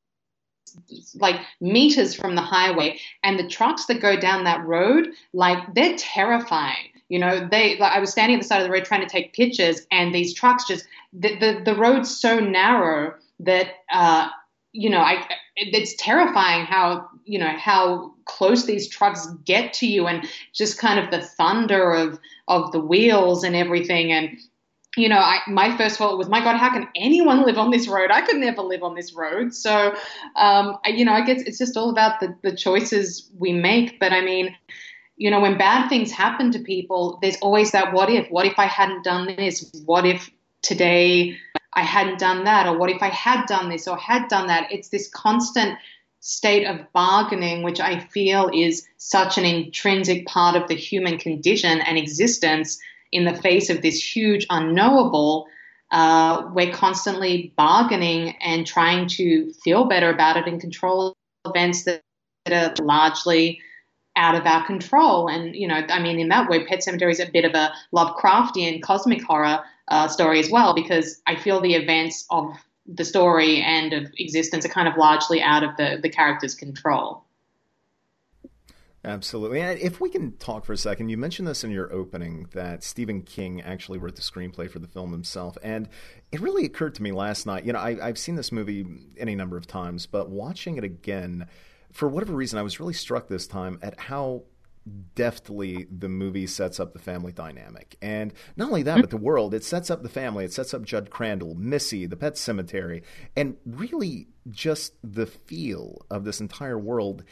like meters from the highway. And the trucks that go down that road, like they're terrifying. You know, they. Like, I was standing at the side of the road trying to take pictures, and these trucks just the the, the road's so narrow that uh, you know, I it's terrifying how you know how close these trucks get to you and just kind of the thunder of of the wheels and everything. And you know I, my first thought was my god how can anyone live on this road? I could never live on this road. So um, I, you know i guess it's just all about the, the choices we make. But i mean you know when bad things happen to people there's always that what if what if i hadn't done this what if today I hadn't done that, or what if I had done this or had done that? It's this constant state of bargaining, which I feel is such an intrinsic part of the human condition and existence in the face of this huge unknowable. Uh, we're constantly bargaining and trying to feel better about it and control events that, that are largely out of our control. And, you know, I mean, in that way, Pet Sematary is a bit of a Lovecraftian cosmic horror uh, story as well, because I feel the events of the story and of existence are kind of largely out of the, the character's control. Absolutely. And if we can talk for a second, you mentioned this in your opening that Stephen King actually wrote the screenplay for the film himself. And it really occurred to me last night. You know, I, have seen this movie any number of times, but watching it again, for whatever reason, I was really struck this time at how deftly the movie sets up the family dynamic. And not only that, but the world. It sets up the family. It sets up Judd Crandall, Missy, the pet cemetery, and really just the feel of this entire world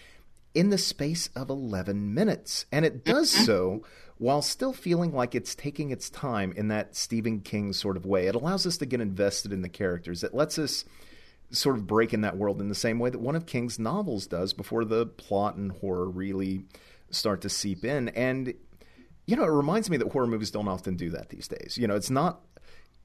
in the space of 11 minutes. And it does mm-hmm. so while still feeling like it's taking its time in that Stephen King sort of way. It allows us to get invested in the characters. It lets us sort of break in that world in the same way that one of King's novels does before the plot and horror really start to seep in. And, you know, it reminds me that horror movies don't often do that these days. You know, it's not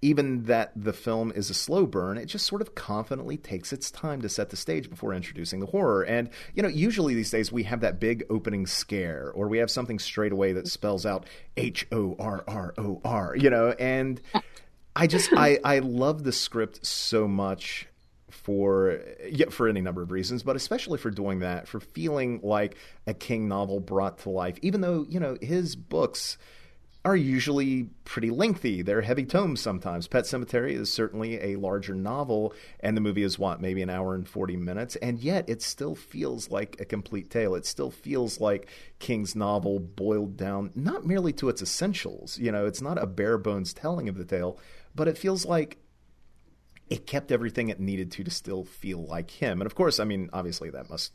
even that the film is a slow burn, it just sort of confidently takes its time to set the stage before introducing the horror. And, you know, usually these days we have that big opening scare or we have something straight away that spells out H O R R O R, you know, and I just, I, I love the script so much for yeah, for any number of reasons, but especially for doing that, for feeling like a King novel brought to life, even though, you know, his books are usually pretty lengthy. They're heavy tomes sometimes. Pet Sematary is certainly a larger novel, and the movie is what, maybe an hour and 40 minutes, and yet it still feels like a complete tale. It still feels like King's novel boiled down not merely to its essentials. You know, it's not a bare bones telling of the tale, but it feels like it kept everything it needed to to still feel like him. And of course, I mean, obviously that must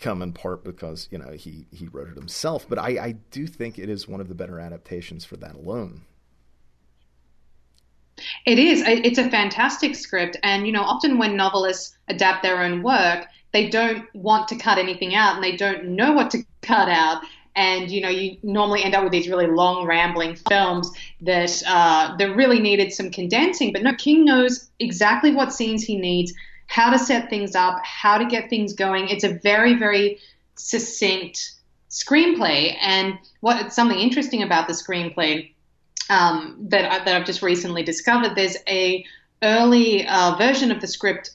come in part because you know he he wrote it himself. But I, I do think it is one of the better adaptations for that alone. It is. It's a fantastic script, and you know, often when novelists adapt their own work, they don't want to cut anything out, and they don't know what to cut out and you know you normally end up with these really long rambling films that uh, that really needed some condensing. But no king knows exactly what scenes he needs how to set things up how to get things going. It's a very very succinct screenplay. And what something interesting about the screenplay um, that, I, that I've just recently discovered there's a early uh, version of the script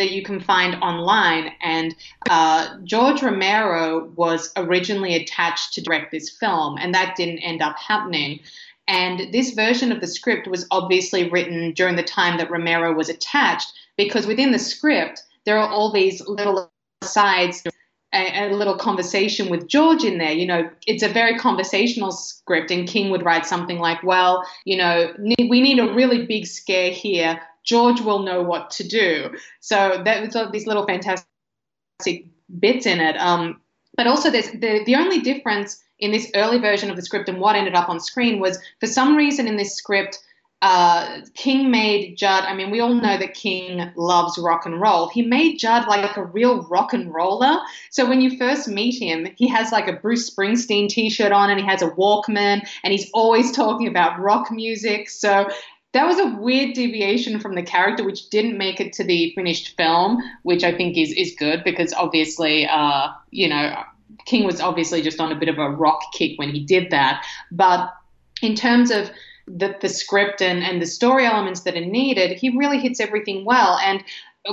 that you can find online. And uh, George Romero was originally attached to direct this film, and that didn't end up happening. And this version of the script was obviously written during the time that Romero was attached, because within the script, there are all these little sides a, a, little conversation with George in there. You know, it's a very conversational script, and King would write something like, "Well, you know, we need a really big scare here. George will know what to do." So there's these little fantastic bits in it. Um, but also, there's the the only difference in this early version of the script and what ended up on screen was for some reason in this script uh, King made Judd. I mean, we all know that King loves rock and roll. He made Judd like a real rock and roller. So when you first meet him, he has like a Bruce Springsteen T-shirt on, and he has a Walkman, and he's always talking about rock music. So that was a weird deviation from the character, which didn't make it to the finished film, which I think is is good because obviously, uh, you know, King was obviously just on a bit of a rock kick when he did that, but in terms of the, the script and, and the story elements that are needed, he really hits everything well. And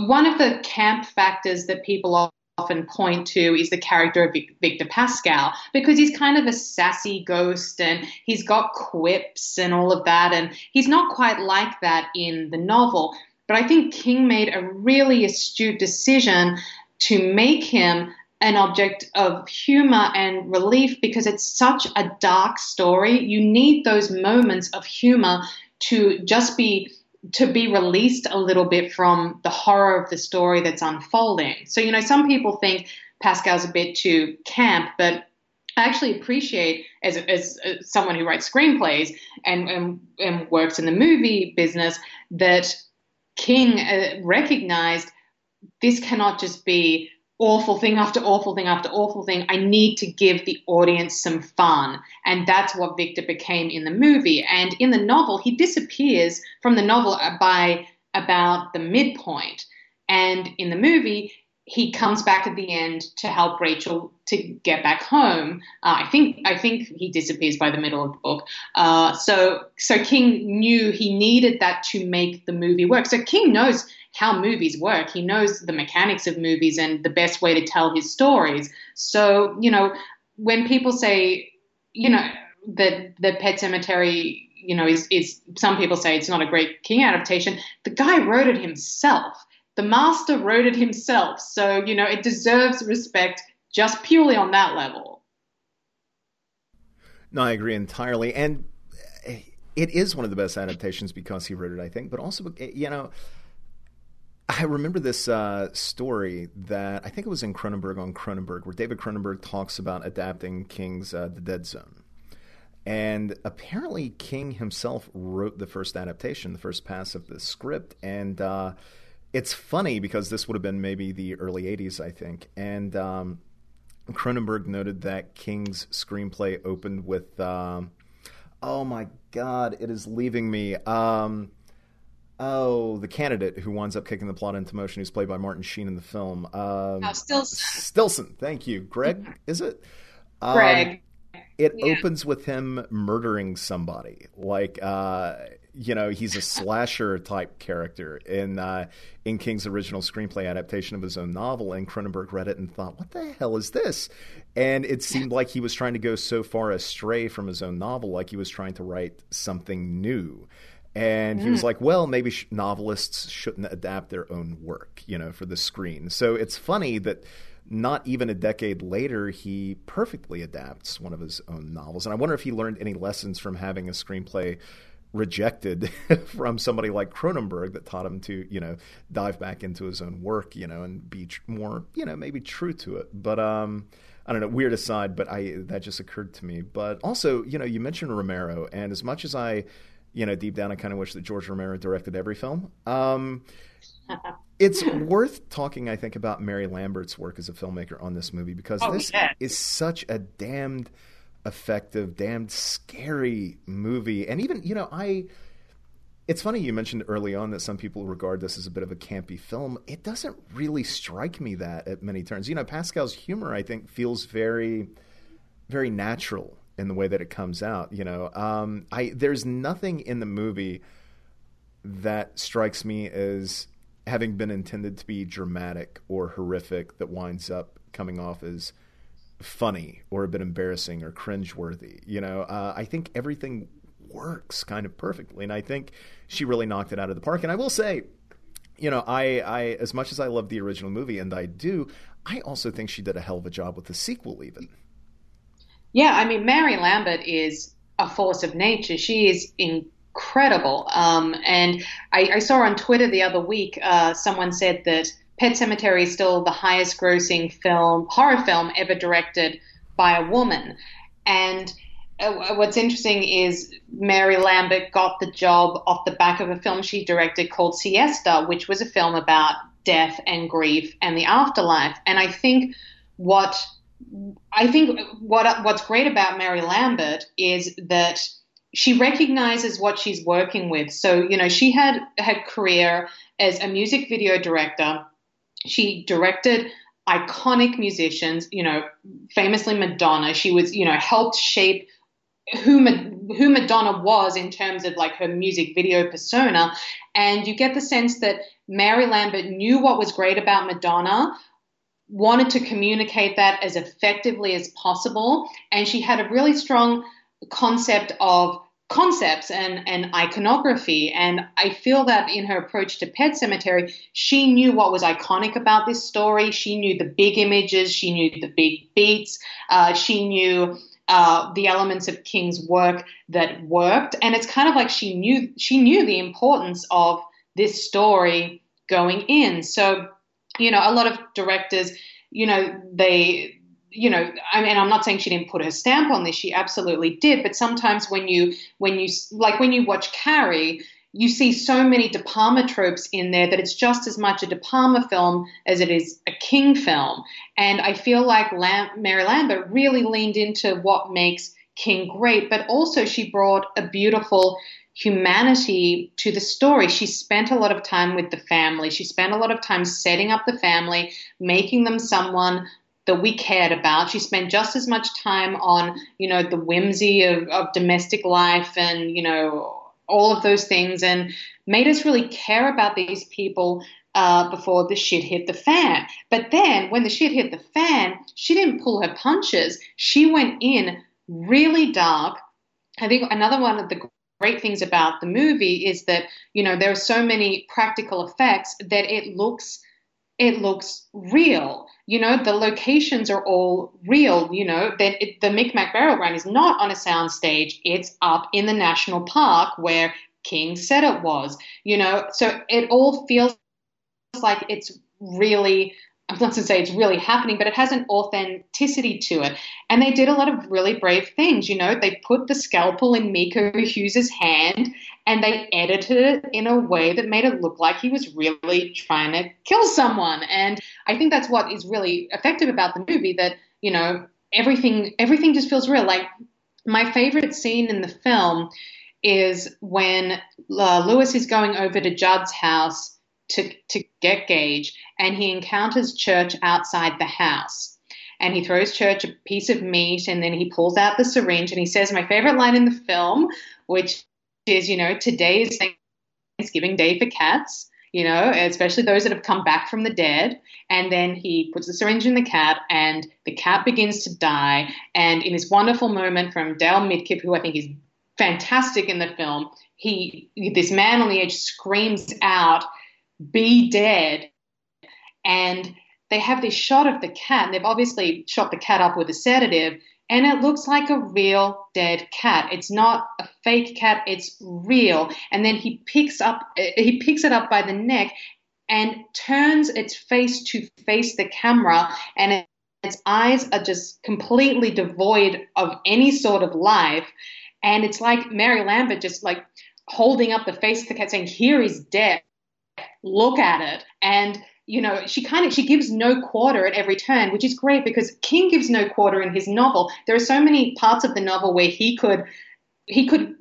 one of the camp factors that people often point to is the character of Victor Pascow because he's kind of a sassy ghost and he's got quips and all of that. And he's not quite like that in the novel. But I think King made a really astute decision to make him an object of humor and relief because it's such a dark story. You need those moments of humor to just be to be released a little bit from the horror of the story that's unfolding. So, you know, some people think Pascow's a bit too camp, but I actually appreciate as, as, someone who writes screenplays and, and, and works in the movie business that King uh, recognized this cannot just be awful thing after awful thing after awful thing. I need to give the audience some fun. And that's what Victor became in the movie. And in the novel, he disappears from the novel by about the midpoint. And in the movie, he comes back at the end to help Rachel to get back home. Uh, I think I think he disappears by the middle of the book. Uh, so so King knew he needed that to make the movie work. So King knows how movies work. He knows the mechanics of movies and the best way to tell his stories. So, you know, when people say, you know, that the Pet Sematary, you know, is, is some people say it's not a great King adaptation, the guy wrote it himself. The master wrote it himself. So, you know, it deserves respect just purely on that level. No, I agree entirely. And it is one of the best adaptations because he wrote it, I think, but also, you know, I remember this uh, story that I think it was in Cronenberg on Cronenberg, where David Cronenberg talks about adapting King's uh, The Dead Zone. And apparently, King himself wrote the first adaptation, the first pass of the script. And uh, it's funny because this would have been maybe the early 80s, I think. And um, Cronenberg noted that King's screenplay opened with, um, oh my God, it is leaving me. Um, Oh, the candidate who winds up kicking the plot into motion, who's played by Martin Sheen in the film. Um, oh, Stillson. Stillson, thank you. Greg, [laughs] is it? Greg. Um, it yeah. opens with him murdering somebody. Like, uh, you know, he's a [laughs] slasher type character in uh, in King's original screenplay adaptation of his own novel. And Cronenberg read it and thought, "What the hell is this?" And it seemed like he was trying to go so far astray from his own novel, like he was trying to write something new. And he was mm. like, well, maybe sh- novelists shouldn't adapt their own work, you know, for the screen. So it's funny that not even a decade later, he perfectly adapts one of his own novels. And I wonder if he learned any lessons from having a screenplay rejected [laughs] from somebody like Cronenberg that taught him to, you know, dive back into his own work, you know, and be tr- more, you know, maybe true to it. But, um, I don't know, weird aside, but I that just occurred to me. But also, you know, you mentioned Romero, and as much as I you know, deep down, I kind of wish that George Romero directed every film. Um, [laughs] it's worth talking, I think, about Mary Lambert's work as a filmmaker on this movie because oh, this yeah. is such a damned effective, damned scary movie. And even, you know, I. It's funny you mentioned early on that some people regard this as a bit of a campy film. It doesn't really strike me that at many turns. You know, Pascow's humor, I think, feels very, very natural in the way that it comes out. You know, um, I there's nothing in the movie that strikes me as having been intended to be dramatic or horrific that winds up coming off as funny or a bit embarrassing or cringeworthy. You know, uh, I think everything works kind of perfectly, and I think she really knocked it out of the park. And I will say, you know, I, I as much as I love the original movie, and I do, I also think she did a hell of a job with the sequel, even. Yeah, I mean, Mary Lambert is a force of nature. She is incredible. Um, and I, I, saw on Twitter the other week, uh, someone said that Pet Sematary is still the highest grossing film, horror film ever directed by a woman. And uh, what's interesting is Mary Lambert got the job off the back of a film she directed called Siesta, which was a film about death and grief and the afterlife. And I think what I think what what's great about Mary Lambert is that she recognizes what she's working with. So you know, she had had career as a music video director. She directed iconic musicians, you know, famously Madonna. She was, you know, helped shape who who Madonna was in terms of like her music video persona, and you get the sense that Mary Lambert knew what was great about Madonna, wanted to communicate that as effectively as possible, and she had a really strong concept of concepts and, and iconography. And I feel that in her approach to Pet Sematary, she knew what was iconic about this story. She knew the big images, she knew the big beats, uh, she knew uh, the elements of King's work that worked. And it's kind of like she knew she knew the importance of this story going in. So, you know, a lot of directors, you know, they you know, I mean, I'm not saying she didn't put her stamp on this. She absolutely did. But sometimes when you, when you, like when you watch Carrie, you see so many De Palma tropes in there that it's just as much a De Palma film as it is a King film. And I feel like Lam- Mary Lambert really leaned into what makes King great, but also she brought a beautiful humanity to the story. She spent a lot of time with the family. She spent a lot of time setting up the family, making them someone that we cared about. She spent just as much time on, you know, the whimsy of, of domestic life and, you know, all of those things and made us really care about these people uh, before the shit hit the fan. But then when the shit hit the fan, she didn't pull her punches. She went in really dark. I think another one of the great things about the movie is that, you know, there are so many practical effects that it looks it looks real. You know, the locations are all real. You know, that the Micmac Burial Ground is not on a soundstage; it's up in the national park where King said it was. You know, so it all feels like it's really I'm not to say it's really happening, but it has an authenticity to it. And they did a lot of really brave things. You know, they put the scalpel in Miko Hughes's hand and they edited it in a way that made it look like he was really trying to kill someone. And I think that's what is really effective about the movie that, you know, everything everything just feels real. Like my favorite scene in the film is when uh, Louis is going over to Judd's house to, to get Gage, and he encounters Church outside the house. And he throws Church a piece of meat, and then he pulls out the syringe, and he says, My favorite line in the film, which is, you know, today is Thanksgiving Day for cats, you know, especially those that have come back from the dead. And then he puts the syringe in the cat, and the cat begins to die. And in this wonderful moment from Dale Midkiff, who I think is fantastic in the film, he this man on the edge screams out be dead. And they have this shot of the cat, and they've obviously shot the cat up with a sedative, and it looks like a real dead cat. It's not a fake cat, it's real. And then he picks up uh, he picks it up by the neck and turns its face to face the camera and its eyes are just completely devoid of any sort of life. And it's like Mary Lambert just like holding up the face of the cat saying, Here is death look at it. And you know she kind of she gives no quarter at every turn which is great because king gives no quarter in his novel. There are so many parts of the novel where he could he could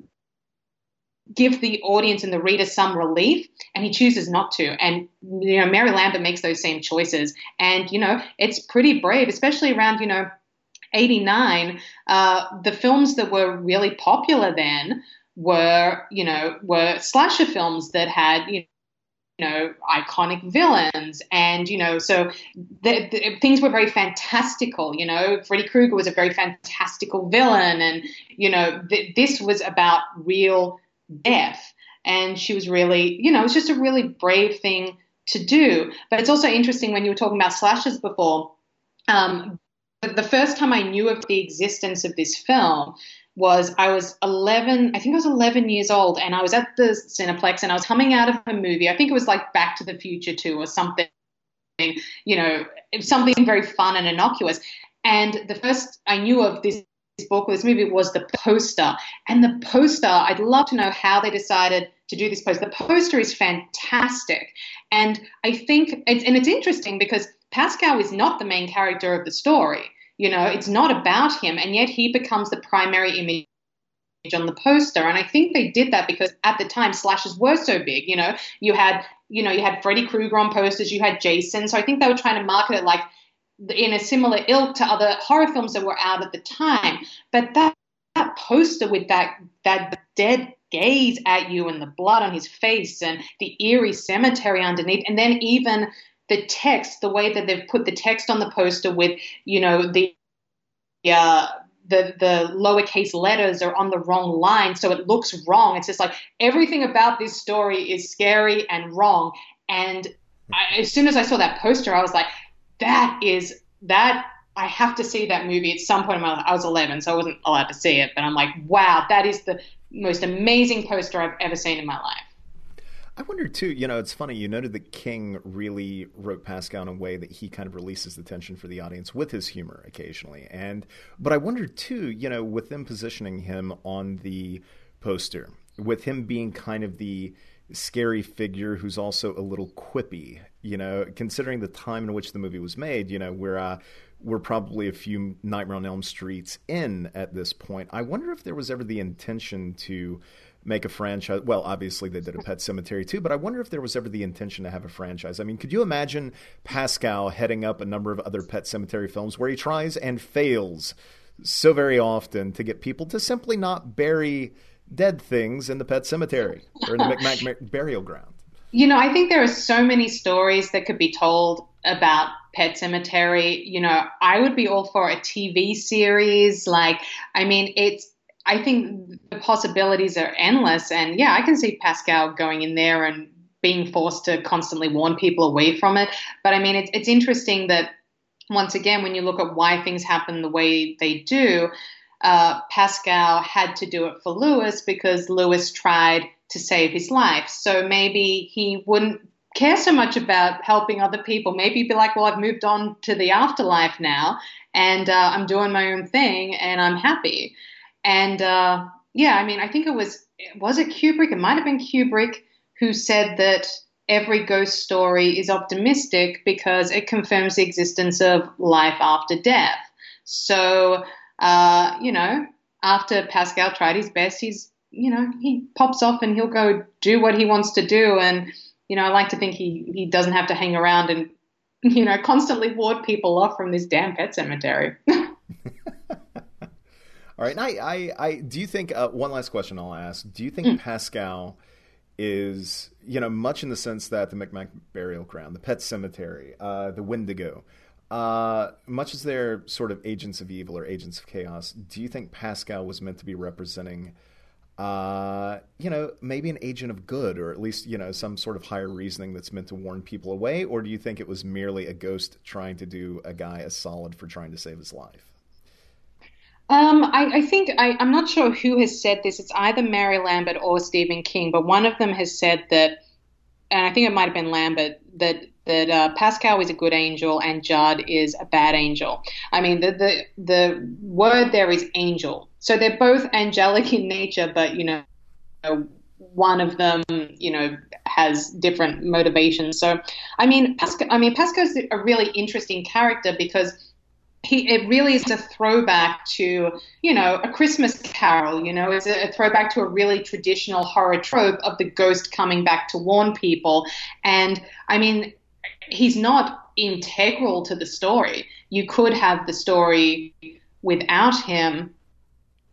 give the audience and the reader some relief and he chooses not to. And you know mary lambert makes those same choices. And you know it's pretty brave especially around you know 89 uh, the films that were really popular then were you know were slasher films that had you know iconic villains. And you know so the, the, things were very fantastical you know. Freddy krueger was a very fantastical villain. And you know th- this was about real death. And she was really you know it was just a really brave thing to do. But it's also interesting when you were talking about slashes before um, the first time i knew of the existence of this film was I was 11, I think I was 11 years old, and I was at the Cineplex and I was coming out of a movie. I think it was like Back to the Future 2 or something, you know, something very fun and innocuous. And the first I knew of this book or this movie was the poster. And the poster, I'd love to know how they decided to do this poster. The poster is fantastic. And I think, and it's interesting because Pascow is not the main character of the story. You know, it's not about him, and yet he becomes the primary image on the poster. And I think they did that because at the time slashes were so big. You know, you had you know you had Freddy Krueger on posters, you had Jason. So I think they were trying to market it like in a similar ilk to other horror films that were out at the time. But that that poster with that that dead gaze at you and the blood on his face and the eerie cemetery underneath, and then even the text, the way that they've put the text on the poster with, you know, the uh, the the lowercase letters are on the wrong line, so it looks wrong. It's just like everything about this story is scary and wrong. And I, as soon as I saw that poster, I was like, that is that. I have to see that movie at some point in my life. I was 11, so I wasn't allowed to see it, but I'm like, wow, that is the most amazing poster I've ever seen in my life. I wonder too, you know, it's funny, you noted that King really wrote Pascow in a way that he kind of releases the tension for the audience with his humor occasionally. And but I wonder too, you know, with them positioning him on the poster, with him being kind of the scary figure who's also a little quippy, you know, considering the time in which the movie was made, you know, we're uh, we're probably a few Nightmare on Elm Streets in at this point. I wonder if there was ever the intention to make a franchise. Well, obviously they did a Pet Sematary too, but I wonder if there was ever the intention to have a franchise. I mean, could you imagine Pascow heading up a number of other Pet Sematary films where he tries and fails so very often to get people to simply not bury dead things in the Pet Cemetery or in the Micmac [laughs] burial ground? You know, I think there are so many stories that could be told about Pet Sematary. You know, I would be all for a TV series. Like, I mean, it's I think the possibilities are endless. And yeah, I can see Pascow going in there and being forced to constantly warn people away from it. But I mean, it's, it's interesting that once again, when you look at why things happen the way they do, uh, Pascow had to do it for Louis because Louis tried to save his life. So maybe he wouldn't care so much about helping other people. Maybe be like, well, I've moved on to the afterlife now and uh, I'm doing my own thing and I'm happy. And uh, yeah, I mean, I think it was was it Kubrick? It might have been Kubrick who said that every ghost story is optimistic because it confirms the existence of life after death. So, uh, you know, after Pascow tried his best, he's, you know, he pops off and he'll go do what he wants to do. And, you know, I like to think he, he doesn't have to hang around and, [laughs] you know, constantly ward people off from this damn pet cemetery. [laughs] All right. I, I, I, do you think, uh, one last question I'll ask. Do you think mm. Pascow is, you know, much in the sense that the Micmac burial ground, the pet cemetery, uh, the Wendigo, uh, much as they're sort of agents of evil or agents of chaos, do you think Pascow was meant to be representing, uh, you know, maybe an agent of good, or at least, you know, some sort of higher reasoning that's meant to warn people away? Or do you think it was merely a ghost trying to do a guy a solid for trying to save his life? Um, I, I, think I, am not sure who has said this. It's either Mary Lambert or Stephen King, but one of them has said that, and I think it might have been Lambert that that uh, Pascow is a good angel and Judd is a bad angel. I mean, the the the word there is angel, so they're both angelic in nature, but you know, one of them, you know, has different motivations. So, I mean, Pascow. I mean, Pascow's a really interesting character because he, it really is a throwback to, you know, a Christmas carol. You know, it's a, a, throwback to a really traditional horror trope of the ghost coming back to warn people. And I mean, he's not integral to the story. You could have the story without him,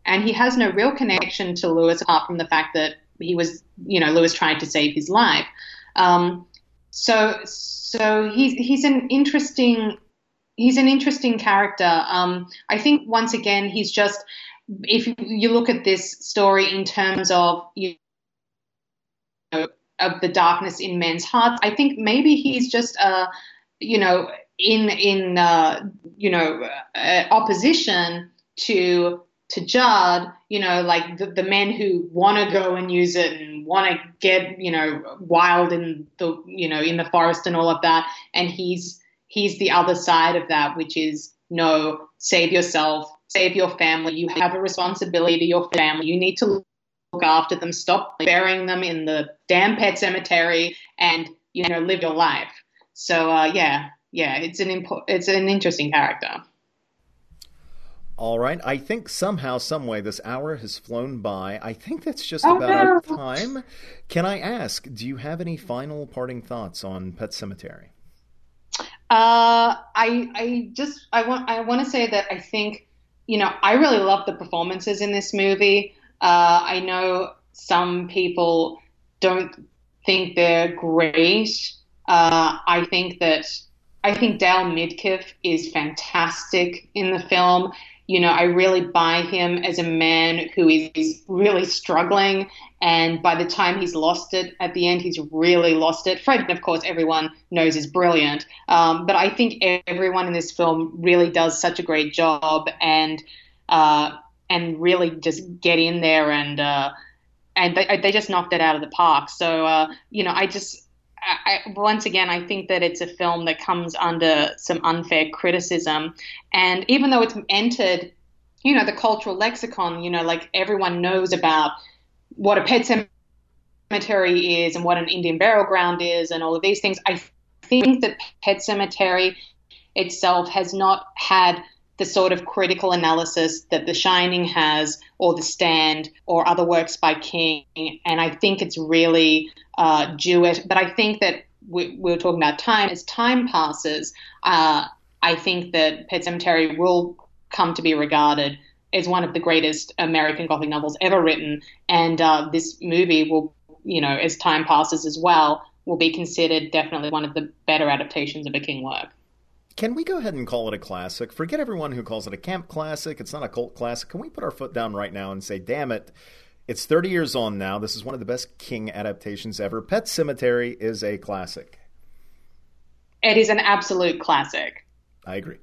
and he has no real connection to Louis apart from the fact that he was, you know, Louis tried to save his life. Um, so so he's he's an interesting he's an interesting character. Um, I think once again he's just if you look at this story in terms of you know, of the darkness in men's hearts, I think maybe he's just uh, you know in in uh, you know uh, opposition to to Judd, you know, like the, the men who want to go and use it and want to get, you know, wild in the, you know, in the forest and all of that. And he's, he's the other side of that, which is no, save yourself, save your family. You have a responsibility to your family. You need to look after them. Stop burying them in the damn pet cemetery and, you know, live your life. So, uh, yeah, yeah, it's an impo- it's an interesting character. All right. I think somehow, some way, this hour has flown by. I think that's just oh, about no. our time. Can I ask, do you have any final parting thoughts on Pet Sematary? Uh, I I just I want I want to say that I think you know I really love the performances in this movie. Uh, I know some people don't think they're great. Uh, I think that I think Dale Midkiff is fantastic in the film you know, I really buy him as a man who is really struggling. And by the time he's lost it at the end, he's really lost it. Fred, of course, everyone knows is brilliant. Um, but I think everyone in this film really does such a great job and, uh, and really just get in there and, uh, and they, they just knocked it out of the park. So, uh, you know, I just, I, once again, I think that it's a film that comes under some unfair criticism. And even though it's entered, you know, the cultural lexicon, you know, like everyone knows about what a pet cemetery is and what an Indian burial ground is and all of these things, I think that Pet Sematary itself has not had the sort of critical analysis that The Shining has, or The Stand, or other works by King. And I think it's really uh, due. But I think that we, we, were talking about time. As time passes, uh, I think that Pet Sematary will come to be regarded as one of the greatest American Gothic novels ever written. And uh, this movie will, you know, as time passes as well, will be considered definitely one of the better adaptations of a King work. Can we go ahead and call it a classic? Forget everyone who calls it a camp classic. It's not a cult classic. Can we put our foot down right now and say, damn it, it's 30 years on now. This is one of the best King adaptations ever. Pet Sematary is a classic. It is an absolute classic. I agree.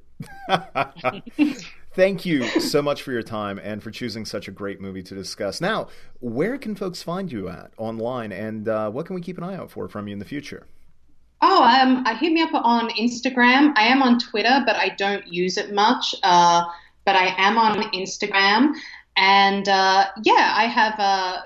[laughs] [laughs] Thank you so much for your time and for choosing such a great movie to discuss. Now, where can folks find you at online, and uh, what can we keep an eye out for from you in the future? Oh, um, hit me up on Instagram. I am on Twitter, but I don't use it much. Uh, but I am on Instagram. And uh, yeah, I have a,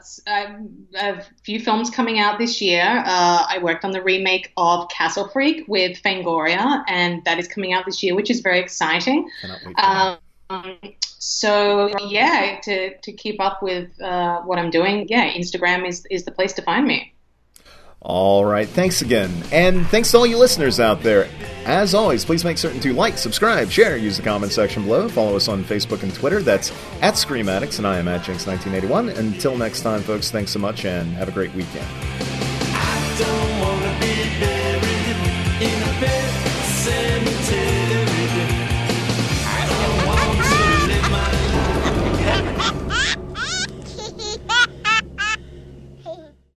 a, few films coming out this year. Uh, I worked on the remake of Castle Freak with Fangoria, and that is coming out this year, which is very exciting. Um, so yeah, to, to keep up with uh, what I'm doing, yeah, Instagram is, is the place to find me. All right, thanks again. And thanks to all you listeners out there. As always, please make certain to like, subscribe, share, use the comment section below. Follow us on Facebook and Twitter. That's at Scream Addicts, and I am at Jinx1981. Until next time, folks, thanks so much and have a great weekend.